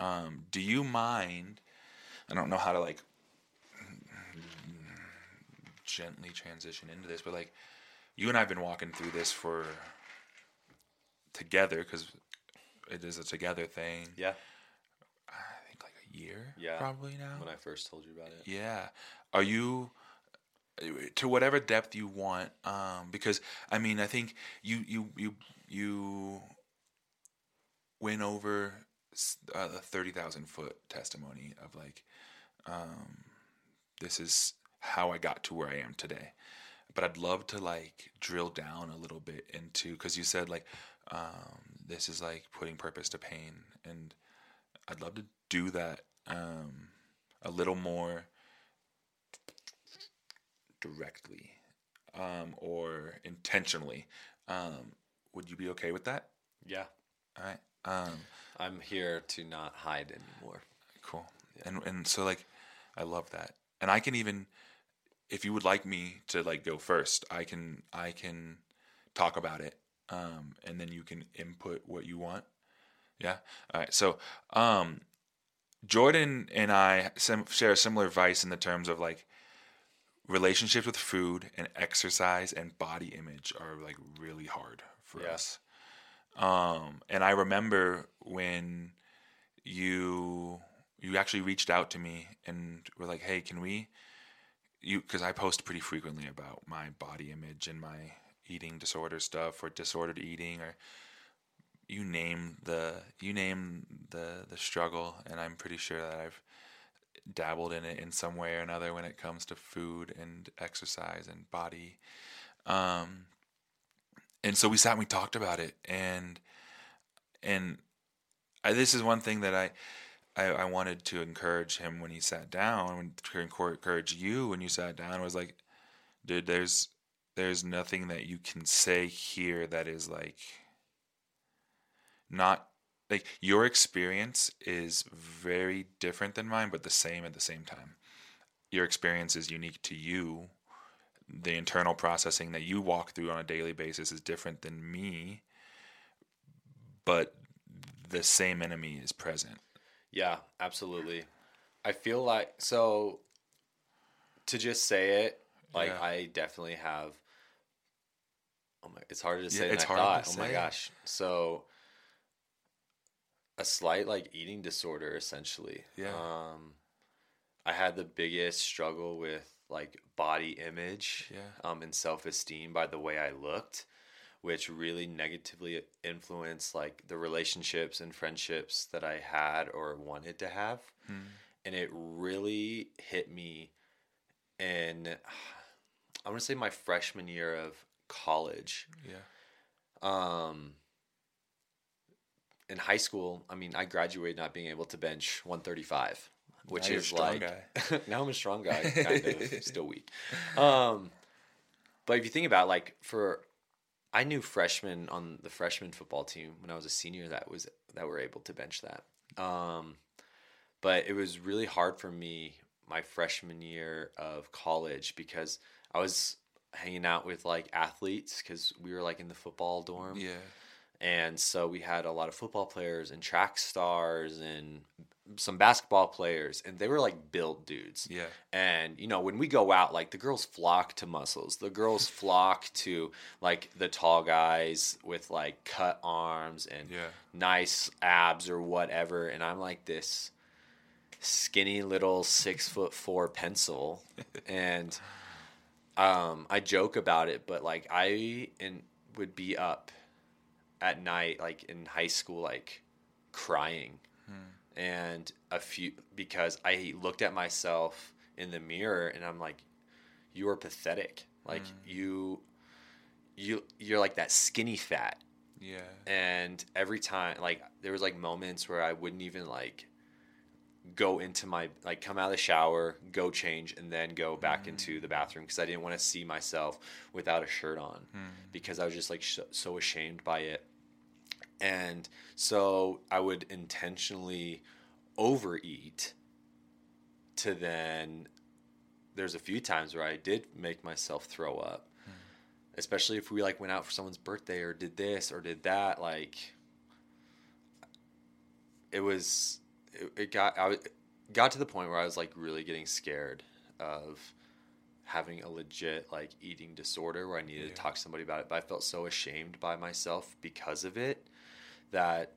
Um, do you mind? I don't know how to like gently transition into this, but like you and I've been walking through this for together because it is a together thing. yeah. I think like a year, Yeah. probably now. When I first told you about it. Yeah. Are you to whatever depth you want? Um, because I mean, I think you you you you went over uh, a thirty thousand foot testimony of like, um, this is how I got to where I am today. But I'd love to like drill down a little bit into because you said like, um, this is like putting purpose to pain, and I'd love to do that um, a little more directly um, or intentionally. Um, would you be okay with that? Yeah. All right. Um, I'm here to not hide anymore. cool. And and so like, I love that. And I can even, if you would like me to like go first, I can I can talk about it, um, and then you can input what you want. Yeah. All right. So, um, Jordan and I sim- share a similar vice in the terms of like relationships with food and exercise and body image are like really hard for Yeah. us. Um, and I remember when you you actually reached out to me and were like, "Hey, can we?" You because I post pretty frequently about my body image and my eating disorder stuff or disordered eating or you name the you name the the struggle and I'm pretty sure that I've dabbled in it in some way or another when it comes to food and exercise and body um and so we sat and we talked about it and and I, this is one thing that I, I I wanted to encourage him when he sat down to encour- encourage you when you sat down was like dude there's there's nothing that you can say here that is like not like your experience is very different than mine but the same at the same time. Your experience is unique to you the internal processing that you walk through on a daily basis is different than me but the same enemy is present Yeah, absolutely. I feel like so to just say it, like Yeah. I definitely have Oh my it's harder to Yeah, say than it's I hard to thought. Oh my gosh. So a slight like eating disorder essentially. Yeah. Um I had the biggest struggle with like body image Yeah. um and self-esteem by the way I looked which really negatively influenced like the relationships and friendships that I had or wanted to have. Hmm. And it really hit me in I want to say my freshman year of college. yeah Um in high school, I mean, I graduated not being able to bench 135, which Now is like [LAUGHS] now I'm a strong guy, kind of [LAUGHS] still weak. Um, but if you think about like for, I knew freshmen on the freshman football team when I was a senior that was that were able to bench that. Um, but it was really hard for me my freshman year of college because I was hanging out with like athletes because we were like in the football dorm yeah and so we had a lot of football players and track stars and some basketball players and they were like built dudes. Yeah. And you know when we go out like the girls flock to muscles. The girls [LAUGHS] flock to like the tall guys with like cut arms and Yeah. nice abs or whatever and i'm like this skinny little six foot four pencil. [LAUGHS] And um i joke about it but like i and would be up at night like in high school like crying. Hmm. And a few because i looked at myself in the mirror and i'm like you are pathetic. Like hmm. you you you're like that skinny fat. Yeah. And every time like there was like moments where i wouldn't even like go into my like come out of the shower, go change, and then go back into the hmm. bathroom because I didn't want to see myself without a shirt on because I was just like so, so ashamed by it. And so I would intentionally overeat to then there's a few times where I did make myself throw up. Hmm. Especially if we like went out for someone's birthday or did this or did that like it was it, it got I got to the point where I was like really getting scared of having a legit like eating disorder where I needed Yeah. to talk to somebody about it. But I felt so ashamed by myself because of it that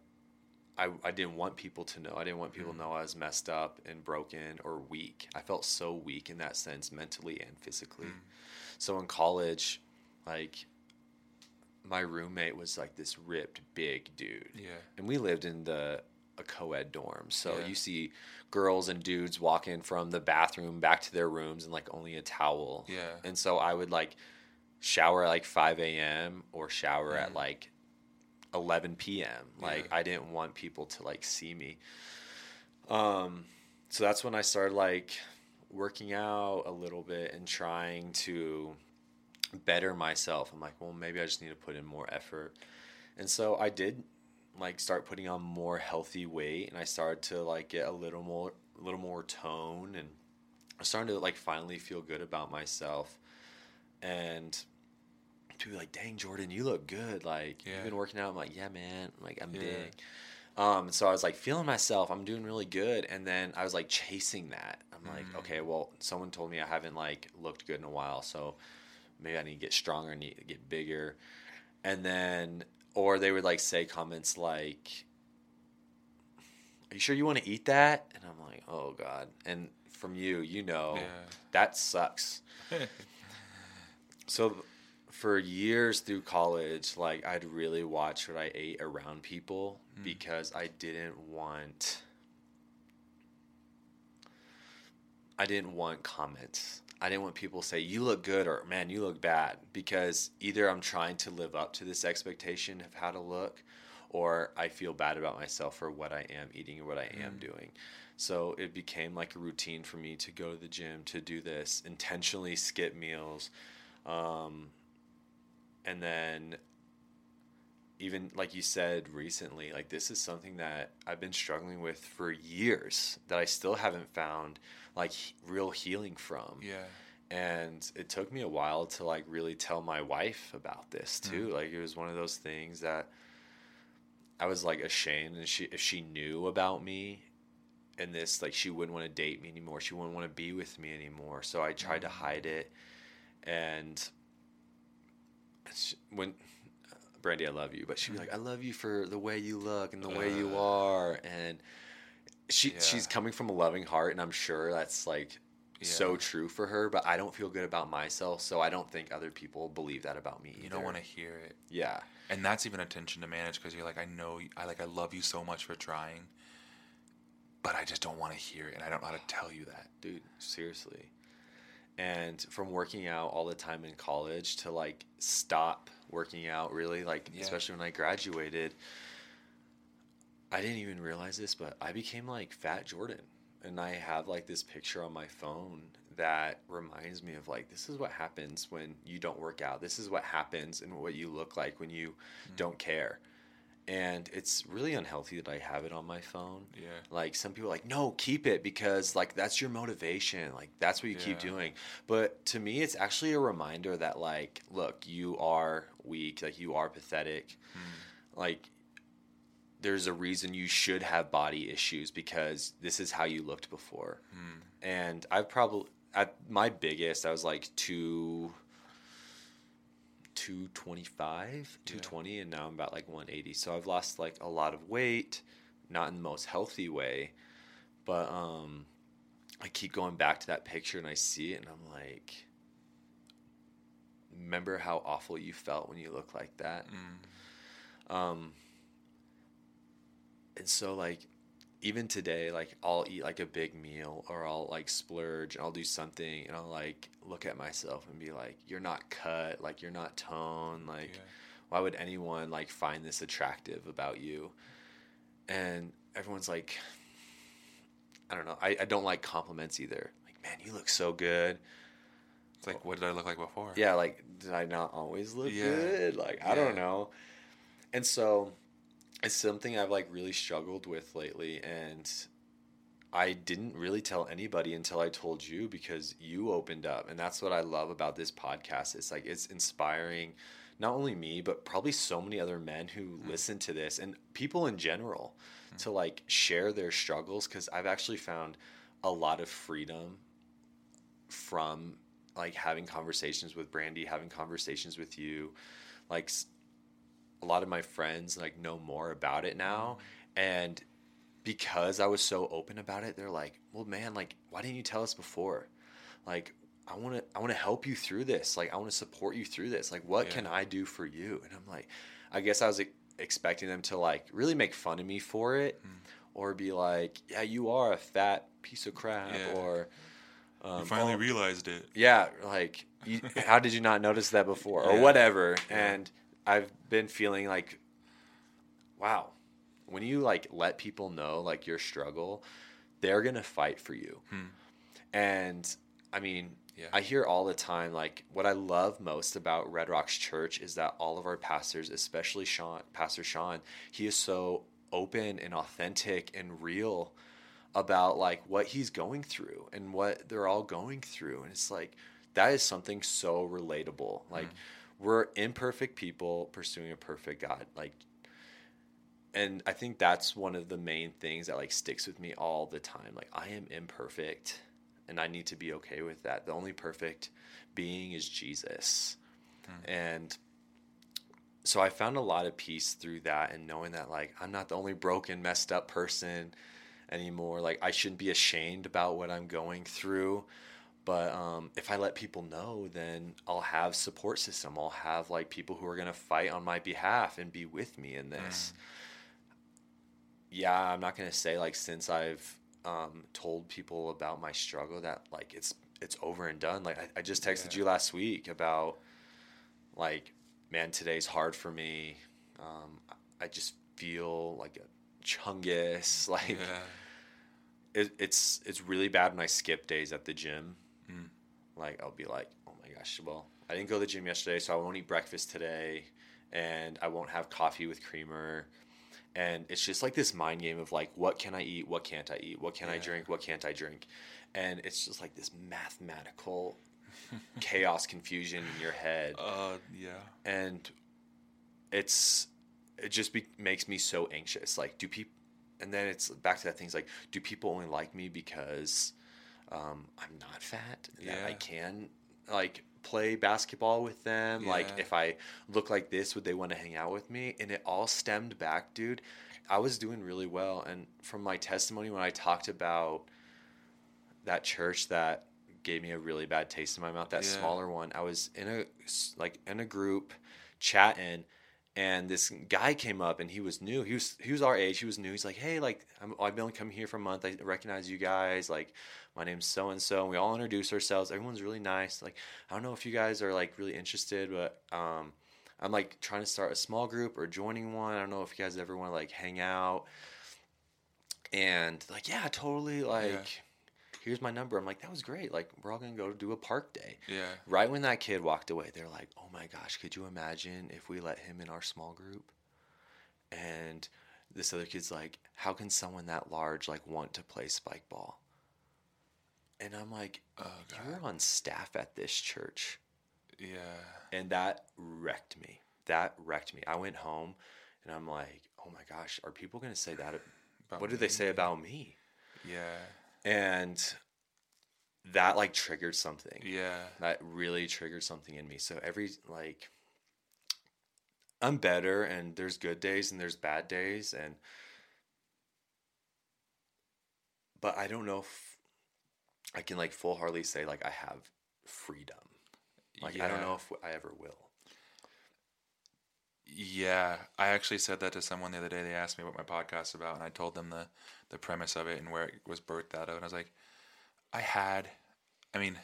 I, I didn't want people to know. I didn't want people to know I was messed up and broken or weak. I felt so weak in that sense, mentally and physically. So in college, like my roommate was like this ripped big dude Yeah. and we lived in the a co-ed dorm so Yeah. you see girls and dudes walking from the bathroom back to their rooms in like only a towel Yeah. and so i would like shower at like 5 a.m or shower at Mhm. like 11 p.m like Yeah. i didn't want people to like see me. Um so that's when i started like working out a little bit and trying to better myself. I'm like well maybe i just need to put in more effort. And so i did like start putting on more healthy weight and I started to like get a little more a little more tone and I started to like finally feel good about myself. And to be like dang Jordan you look good. Like Yeah. you've been working out. I'm like yeah man. Like I'm Yeah. big. Um so I was like feeling myself. I'm doing really good. And then I was like chasing that. I'm like Mm. okay well someone told me I haven't like looked good in a while. So maybe I need to get stronger. I need to get bigger. And then or they would like say comments like are you sure you want to eat that? And i'm like oh god. And from you you know Yeah. that sucks. [LAUGHS] So for years through college like i'd really watch what i ate around people Mm. because i didn't want i didn't want comments i didn't want people to say you look good or man you look bad because either i'm trying to live up to this expectation of how to look or i feel bad about myself for what i am eating or what i am Mm. doing so it became like a routine for me to go to the gym to do this intentionally skip meals um, and then even like you said recently like this is something that i've been struggling with for years that i still haven't found like real healing from. Yeah. and it took me a while to like really tell my wife about this too. Mm. Like it was one of those things that i was like ashamed and she if she knew about me and this like she wouldn't want to date me anymore. She wouldn't want to be with me anymore. So i tried to mm. hide it. And she, when brandy i love you but she'd be like i love you for the way you look and the way you Uh. are and she Yeah. she's coming from a loving heart and i'm sure that's like so true for her, but I don't feel good about myself, so I don't think other people believe that about me. You don't want to hear it. Yeah, and that's even a tension to manage because you're like i know I like i love you so much for trying but i just don't want to hear it and i don't know how to tell you that dude, seriously. And from working out all the time in college to like stop working out, really, like Yeah. especially when I graduated, I didn't even realize this, but I became like Fat Jordan. And I have like this picture on my phone that reminds me of like, this is what happens when you don't work out. This is what happens and what you look like when you mm. don't care. And it's really unhealthy that I have it on my phone. yeah Like some people are like, no, keep it because like that's your motivation. Like that's what you keep doing. But to me, it's actually a reminder that like, look, you are weak. Like you are pathetic. Hmm. Like there's a reason you should have body issues because this is how you looked before. Hmm. And I've probably at my biggest, I was like two. 225 220 and now i'm about like 180 so i've lost like a lot of weight not in the most healthy way but um i keep going back to that picture and i see it and i'm like remember how awful you felt when you look like that? Mm. um and so like even today like i'll eat like a big meal or i'll like splurge and i'll do something and i'll like look at myself and be like you're not cut like you're not toned like Yeah. why would anyone like find this attractive about you and everyone's like I don't know. I, I don't like compliments either. Like, man, you look so good. It's like, what did I look like before? Yeah, like, did I not always look Yeah. good? Like, I don't know. And so it's something I've like really struggled with lately. And I didn't really tell anybody until I told you because you opened up. And that's what I love about this podcast. It's like, it's inspiring not only me, but probably so many other men who hmm. listen to this and people in general hmm. to like share their struggles. Cause I've actually found a lot of freedom from like having conversations with Brandy, having conversations with you, like a lot of my friends like know more about it now, and because I was so open about it, they're like, "Well, man, like, why didn't you tell us before? Like, I want to, I want to help you through this. Like, I want to support you through this. Like, what Yeah. can I do for you?" And I'm like, I guess I was e- expecting them to like really make fun of me for it, or be like, "Yeah, you are a fat piece of crap," Yeah. or um, You finally "Oh, realized it. yeah, like, you, how did you not notice that before, or [LAUGHS] Yeah. whatever? And I've been feeling like, wow, when you like let people know like your struggle, they're gonna fight for you. Hmm. And I mean, Yeah. I hear all the time like what I love most about Red Rocks Church is that all of our pastors, especially Sean, Pastor Sean, he is so open and authentic and real about like what he's going through and what they're all going through and it's like that is something so relatable like we're imperfect people pursuing a perfect god like and i think that's one of the main things that like sticks with me all the time like i am imperfect and i need to be okay with that the only perfect being is jesus hmm. and so I found a lot of peace through that and knowing that like I'm not the only broken, messed up person anymore. Like I shouldn't be ashamed about what I'm going through. But um, if I let people know, then I'll have support system. I'll have like people who are gonna fight on my behalf and be with me in this. Yeah, I'm not gonna say like since I've um, told people about my struggle that like it's it's over and done. Like I, I just texted Yeah. you last week about like man today's hard for me um, i just feel like a chungus [LAUGHS] like Yeah. it, it's it's really bad when i skip days at the gym Mm. like i'll be like oh my gosh well i didn't go to the gym yesterday so i won't eat breakfast today and i won't have coffee with creamer. And it's just like this mind game of like what can i eat what can't i eat what can i drink what can't i drink? And it's just like this mathematical [LAUGHS] chaos confusion in your head. Uh, yeah. and it's it just be, makes me so anxious. Like do people and then it's back to that things like do people only like me because um, i'm not fat and that i can like play basketball with them like if i look like this would they want to hang out with me? And it all stemmed back dude i was doing really well. And from my testimony when i talked about that church that gave me a really bad taste in my mouth that Yeah. smaller one i was in a like in a group chatting and this guy came up and he was new he was he was our age he was new he's like hey like I'm, i've been coming here for a month i recognize you guys like my name's so and so and we all introduce ourselves everyone's really nice like i don't know if you guys are like really interested but um i'm like trying to start a small group or joining one i don't know if you guys ever want to like hang out and like yeah totally like here's my number i'm like that was great like we're all gonna go do a park day Yeah. Right when that kid walked away, they're like, "Oh my gosh, could you imagine if we let him in our small group?" And this other kid's like, "How can someone that large like want to play spike ball?" And I'm like, Oh, "You're on staff at this church." Yeah. And that wrecked me. That wrecked me. I went home and I'm like, "Oh my gosh, are people going to say that [SIGHS] About what do they say about me?" Yeah. And that like triggered something Yeah. that really triggered something in me. So every like I'm better and there's good days and there's bad days and but I don't know if I can like full heartedly say like I have freedom. Like I don't know if I ever will. Yeah, I actually said that to someone the other day. They asked me what my podcast's about, and I told them the the premise of it and where it was birthed out of. And I was like, I had, I mean,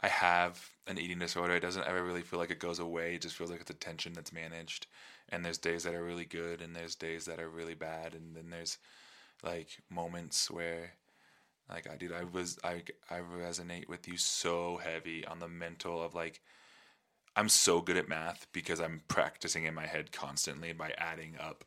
I have an eating disorder. It doesn't ever really feel like it goes away. It just feels like it's a tension that's managed. And there's days that are really good, and there's days that are really bad, and then there's like moments where Like I did, I was I I resonate with you so heavy on the mental of like I'm so good at math because I'm practicing in my head constantly by adding up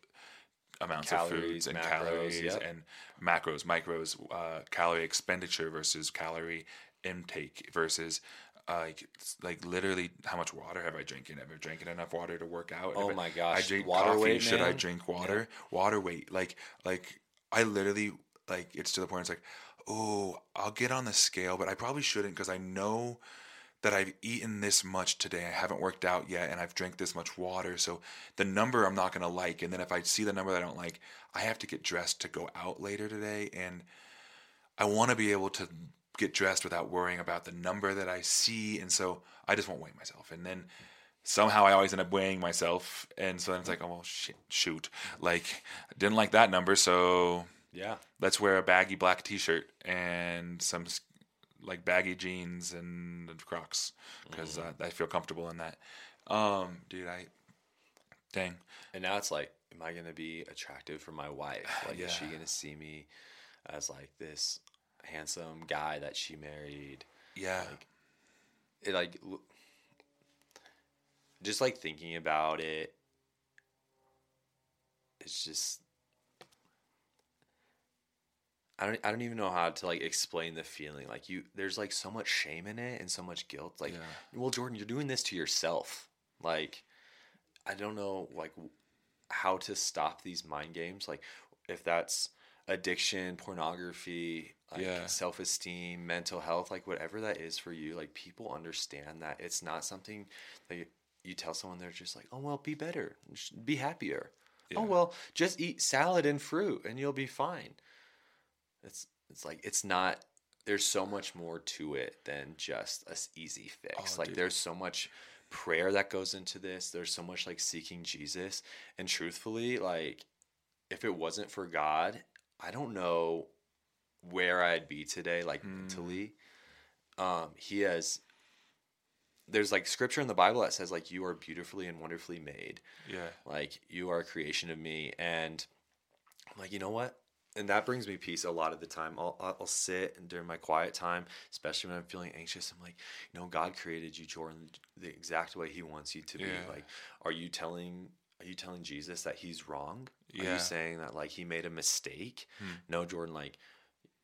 amounts of foods and macros, calories yep. and macros, micros, uh, calorie expenditure versus calorie intake versus uh, like like literally how much water have I drinking? Have I drinking enough water to work out? Oh If my gosh, I drink water coffee. weight, Should I drink water? Water weight. Like like I literally like it's to the point. It's like oh I'll get on the scale, but I probably shouldn't because I know that I've eaten this much today. I haven't worked out yet, and I've drank this much water. So the number I'm not gonna like, and then if I see the number that I don't like, I have to get dressed to go out later today, and I want to be able to get dressed without worrying about the number that I see, and so I just won't weigh myself, and then. Somehow I always end up weighing myself, and so then it's like, oh well, shit, shoot, like I didn't like that number, so Yeah. let's wear a baggy black t-shirt and some like baggy jeans and Crocs because Mm-hmm. uh, I feel comfortable in that. Um, dude, I dang, And now it's like, am I gonna be attractive for my wife? [SIGHS] Like, is she gonna see me as like this handsome guy that she married? yeah, Like, it like just like thinking about it. It's just I don't I don't even know how to like explain the feeling. Like you there's like so much shame in it and so much guilt. Like, Yeah. well Jordan, you're doing this to yourself. Like I don't know like how to stop these mind games like if that's addiction, pornography, like Yeah. self-esteem, mental health, like whatever that is for you, like people understand that it's not something that you, you tell someone they're just like, "Oh, well, be better. Be happier." Oh, well, just eat salad and fruit and you'll be fine. It's it's like it's not there's so much more to it than just a easy fix. Oh, like dude. there's so much prayer that goes into this. There's so much like seeking Jesus. And truthfully, like if it wasn't for God, I don't know where I'd be today, like Hmm. mentally. Um, he has there's like scripture in the Bible that says like you are beautifully and wonderfully made yeah, like you are a creation of me and i'm like you know what and that brings me peace a lot of the time i'll, I'll sit and during my quiet time especially when i'm feeling anxious i'm like you know god created you jordan the exact way he wants you to be Yeah. like are you telling are you telling jesus that he's wrong Yeah. are you saying that like he made a mistake Hmm. no jordan like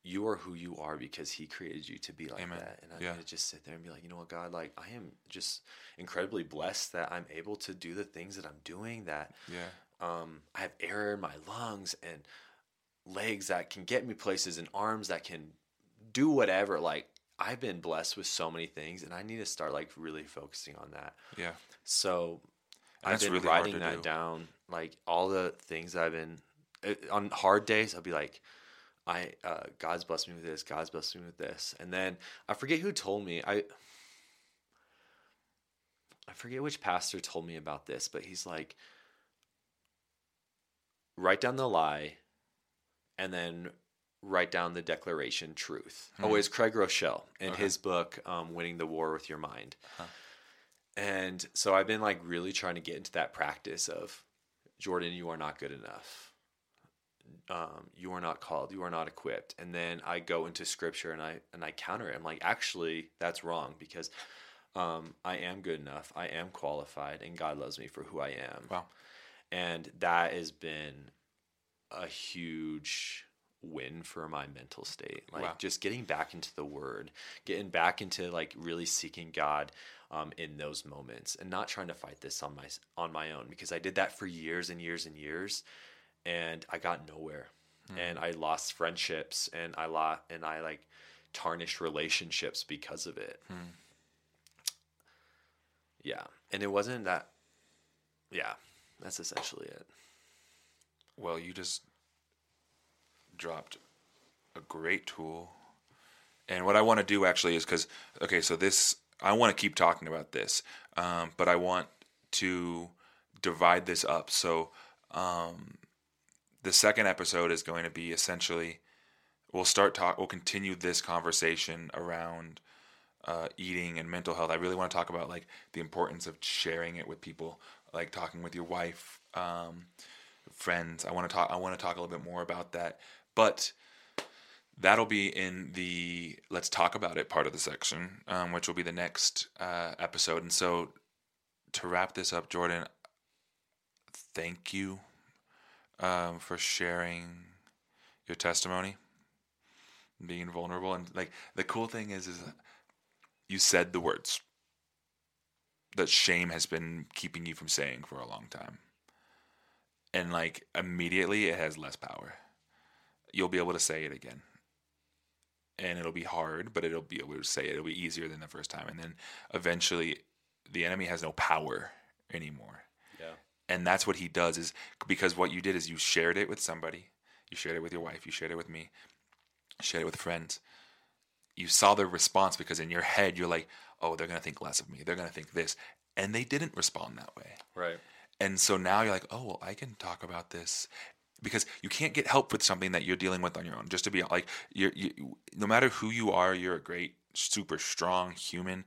you are who you are because he created you to be like Amen. that and i'm Yeah. gonna just sit there and be like you know what god like i am just incredibly blessed that i'm able to do the things that i'm doing that yeah, um, I have air in my lungs and legs that can get me places and arms that can do whatever. Like I've been blessed with so many things, and I need to start like really focusing on that. yeah. So And I've been really writing that do. down. Like all the things I've been it, on hard days, I'll be like. I uh, God's blessed me with this. God's blessed me with this, and then I forget who told me. I I forget which pastor told me about this, but he's like, write down the lie and then write down the declaration truth. Hmm. Oh, it's Craig Groeschel in Okay. his book, um, Winning the War with Your Mind. Huh. And so I've been like really trying to get into that practice of Jordan, you are not good enough. Um, you are not called. You are not equipped. And then I go into scripture and I and I counter it. I'm like, actually, that's wrong because um, I am good enough. I am qualified, and God loves me for who I am Wow. and that has been a huge win for my mental state. Like Wow. just getting back into the word getting back into like really seeking god um, in those moments and not trying to fight this on my on my own because i did that for years and years and years and i got nowhere. And i lost friendships and i lost and i like tarnished relationships because of it. Hmm. yeah. And it wasn't that yeah that's essentially it Well, you just dropped a great tool. And what I want to do actually is because, okay, so this, I want to keep talking about this, um, but I want to divide this up. So um, the second episode is going to be essentially, we'll start talk, we'll continue this conversation around uh, eating and mental health. I really want to talk about like the importance of sharing it with people, like talking with your wife, um, friends. I want to talk. I want to talk a little bit more about that. But that'll be in the let's talk about it part of the section, um, which will be the next uh, episode. And so, to wrap this up, Jordan, thank you um, for sharing your testimony, being vulnerable, and like the cool thing is, is you said the words that shame has been keeping you from saying for a long time. And like immediately it has less power. You'll be able to say it again. And it'll be hard, but it'll be able to say it. It'll be easier than the first time. And then eventually the enemy has no power anymore. Yeah. And that's what he does is because what you did is you shared it with somebody. You shared it with your wife, you shared it with me, shared it with friends. You saw their response because in your head you're like, oh, they're going to think less of me. They're going to think this. And they didn't respond that way. Right. And so now you're like, oh, well, I can talk about this because you can't get help with something that you're dealing with on your own. Just to be like, you're, you, no matter who you are, you're a great, super strong human.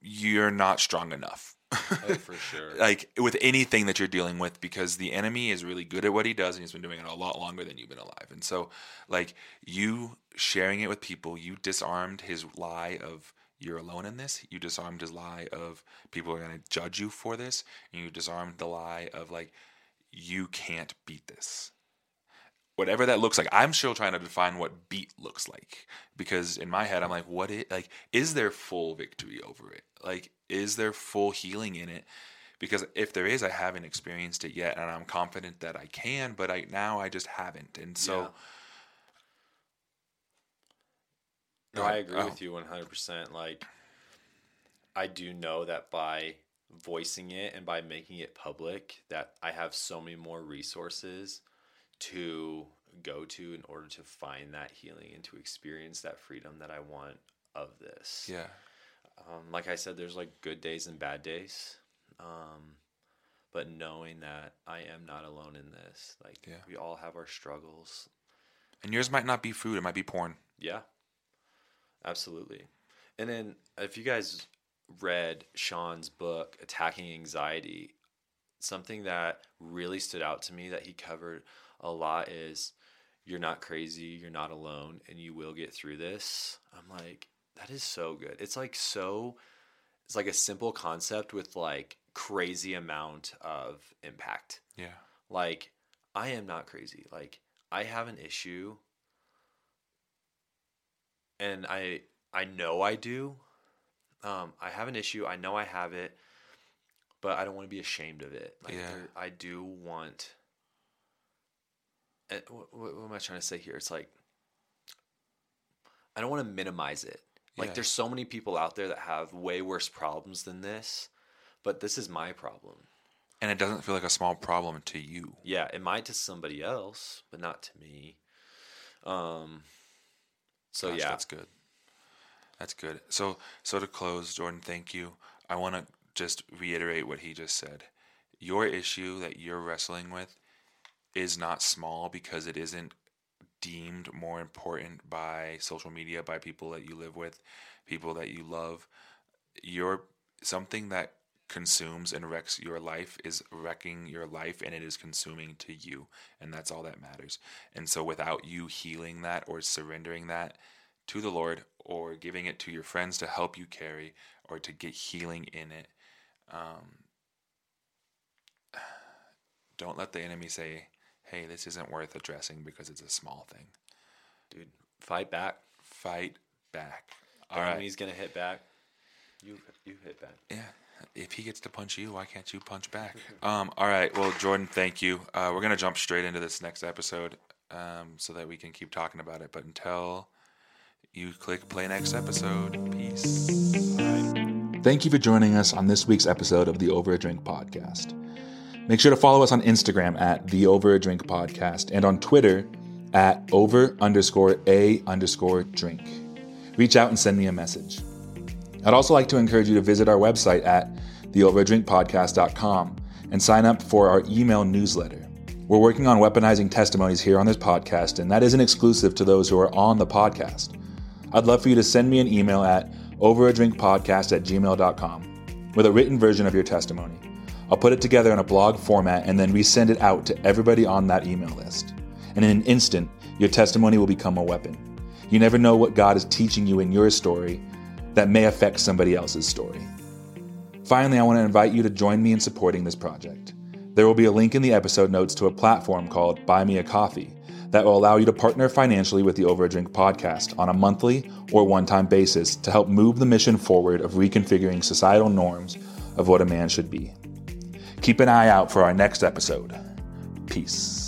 You're not strong enough. Oh, for [LAUGHS] sure. like with anything that you're dealing with, because the enemy is really good at what he does, and he's been doing it a lot longer than you've been alive. And so, like you sharing it with people, you disarmed his lie of you're alone in this. You disarmed his lie of people are going to judge you for this. And you disarmed the lie of like, you can't beat this. Whatever that looks like, I'm still trying to define what beat looks like because in my head, I'm like, what it like? Is there full victory over it? Like, is there full healing in it? Because if there is, I haven't experienced it yet, and I'm confident that I can, but I now I just haven't, and so. Yeah. No, I agree oh. with you 100%. Like, I do know that by voicing it and by making it public, that I have so many more resources to go to in order to find that healing and to experience that freedom that I want of this. Yeah. Um, like I said, there's like good days and bad days. Um, but knowing that I am not alone in this, like yeah. we all have our struggles. And yours might not be food; it might be porn. Yeah, absolutely. And then if you guys read Sean's book, Attacking Anxiety, something that really stood out to me that he covered a lot is you're not crazy, you're not alone, and you will get through this. I'm like, that is so good. It's like so it's like a simple concept with like crazy amount of impact. Yeah. Like I am not crazy. Like I have an issue and I I know I do. Um, I have an issue. I know I have it, but I don't want to be ashamed of it. Like yeah. I do want. Eh, what, what, am I trying to say here? It's like I don't want to minimize it. Like yeah. there's so many people out there that have way worse problems than this, but this is my problem. And it doesn't feel like a small problem to you. Yeah, it might to somebody else, but not to me. Um so Gosh, yeah. That's good. That's good. So so to close, Jordan, thank you. I want to just reiterate what he just said. Your issue that you're wrestling with is not small because it isn't deemed more important by social media, by people that you live with, people that you love. You're something that consumes and wrecks your life is wrecking your life and it is consuming to you. And that's all that matters. And so without you healing that or surrendering that to the Lord or giving it to your friends to help you carry or to get healing in it, um, [SIGHS] don't let the enemy say, hey, this isn't worth addressing because it's a small thing. Dude, fight back. Fight back. All right. He's gonna hit back. You you hit back. Yeah. If he gets to punch you, why can't you punch back? [LAUGHS] um. All right. Well, Jordan, thank you. Uh, we're gonna jump straight into this next episode, um, so that we can keep talking about it. But until you click play next episode, peace. Thank you for joining us on this week's episode of the Over a Drink podcast. Make sure to follow us on Instagram at the Over a Drink Podcast and on Twitter at over underscore a underscore drink. Reach out and send me a message. I'd also like to encourage you to visit our website at theoverdrinkpodcast.com and sign up for our email newsletter. We're working on weaponizing testimonies here on this podcast, and that isn't exclusive to those who are on the podcast. I'd love for you to send me an email at overadrinkpodcast at gmail.com with a written version of your testimony. I'll put it together in a blog format and then resend it out to everybody on that email list. And in an instant, your testimony will become a weapon. You never know what God is teaching you in your story that may affect somebody else's story. Finally, I want to invite you to join me in supporting this project. There will be a link in the episode notes to a platform called Buy Me a Coffee that will allow you to partner financially with the Over a Drink podcast on a monthly or one time basis to help move the mission forward of reconfiguring societal norms of what a man should be. Keep an eye out for our next episode. Peace.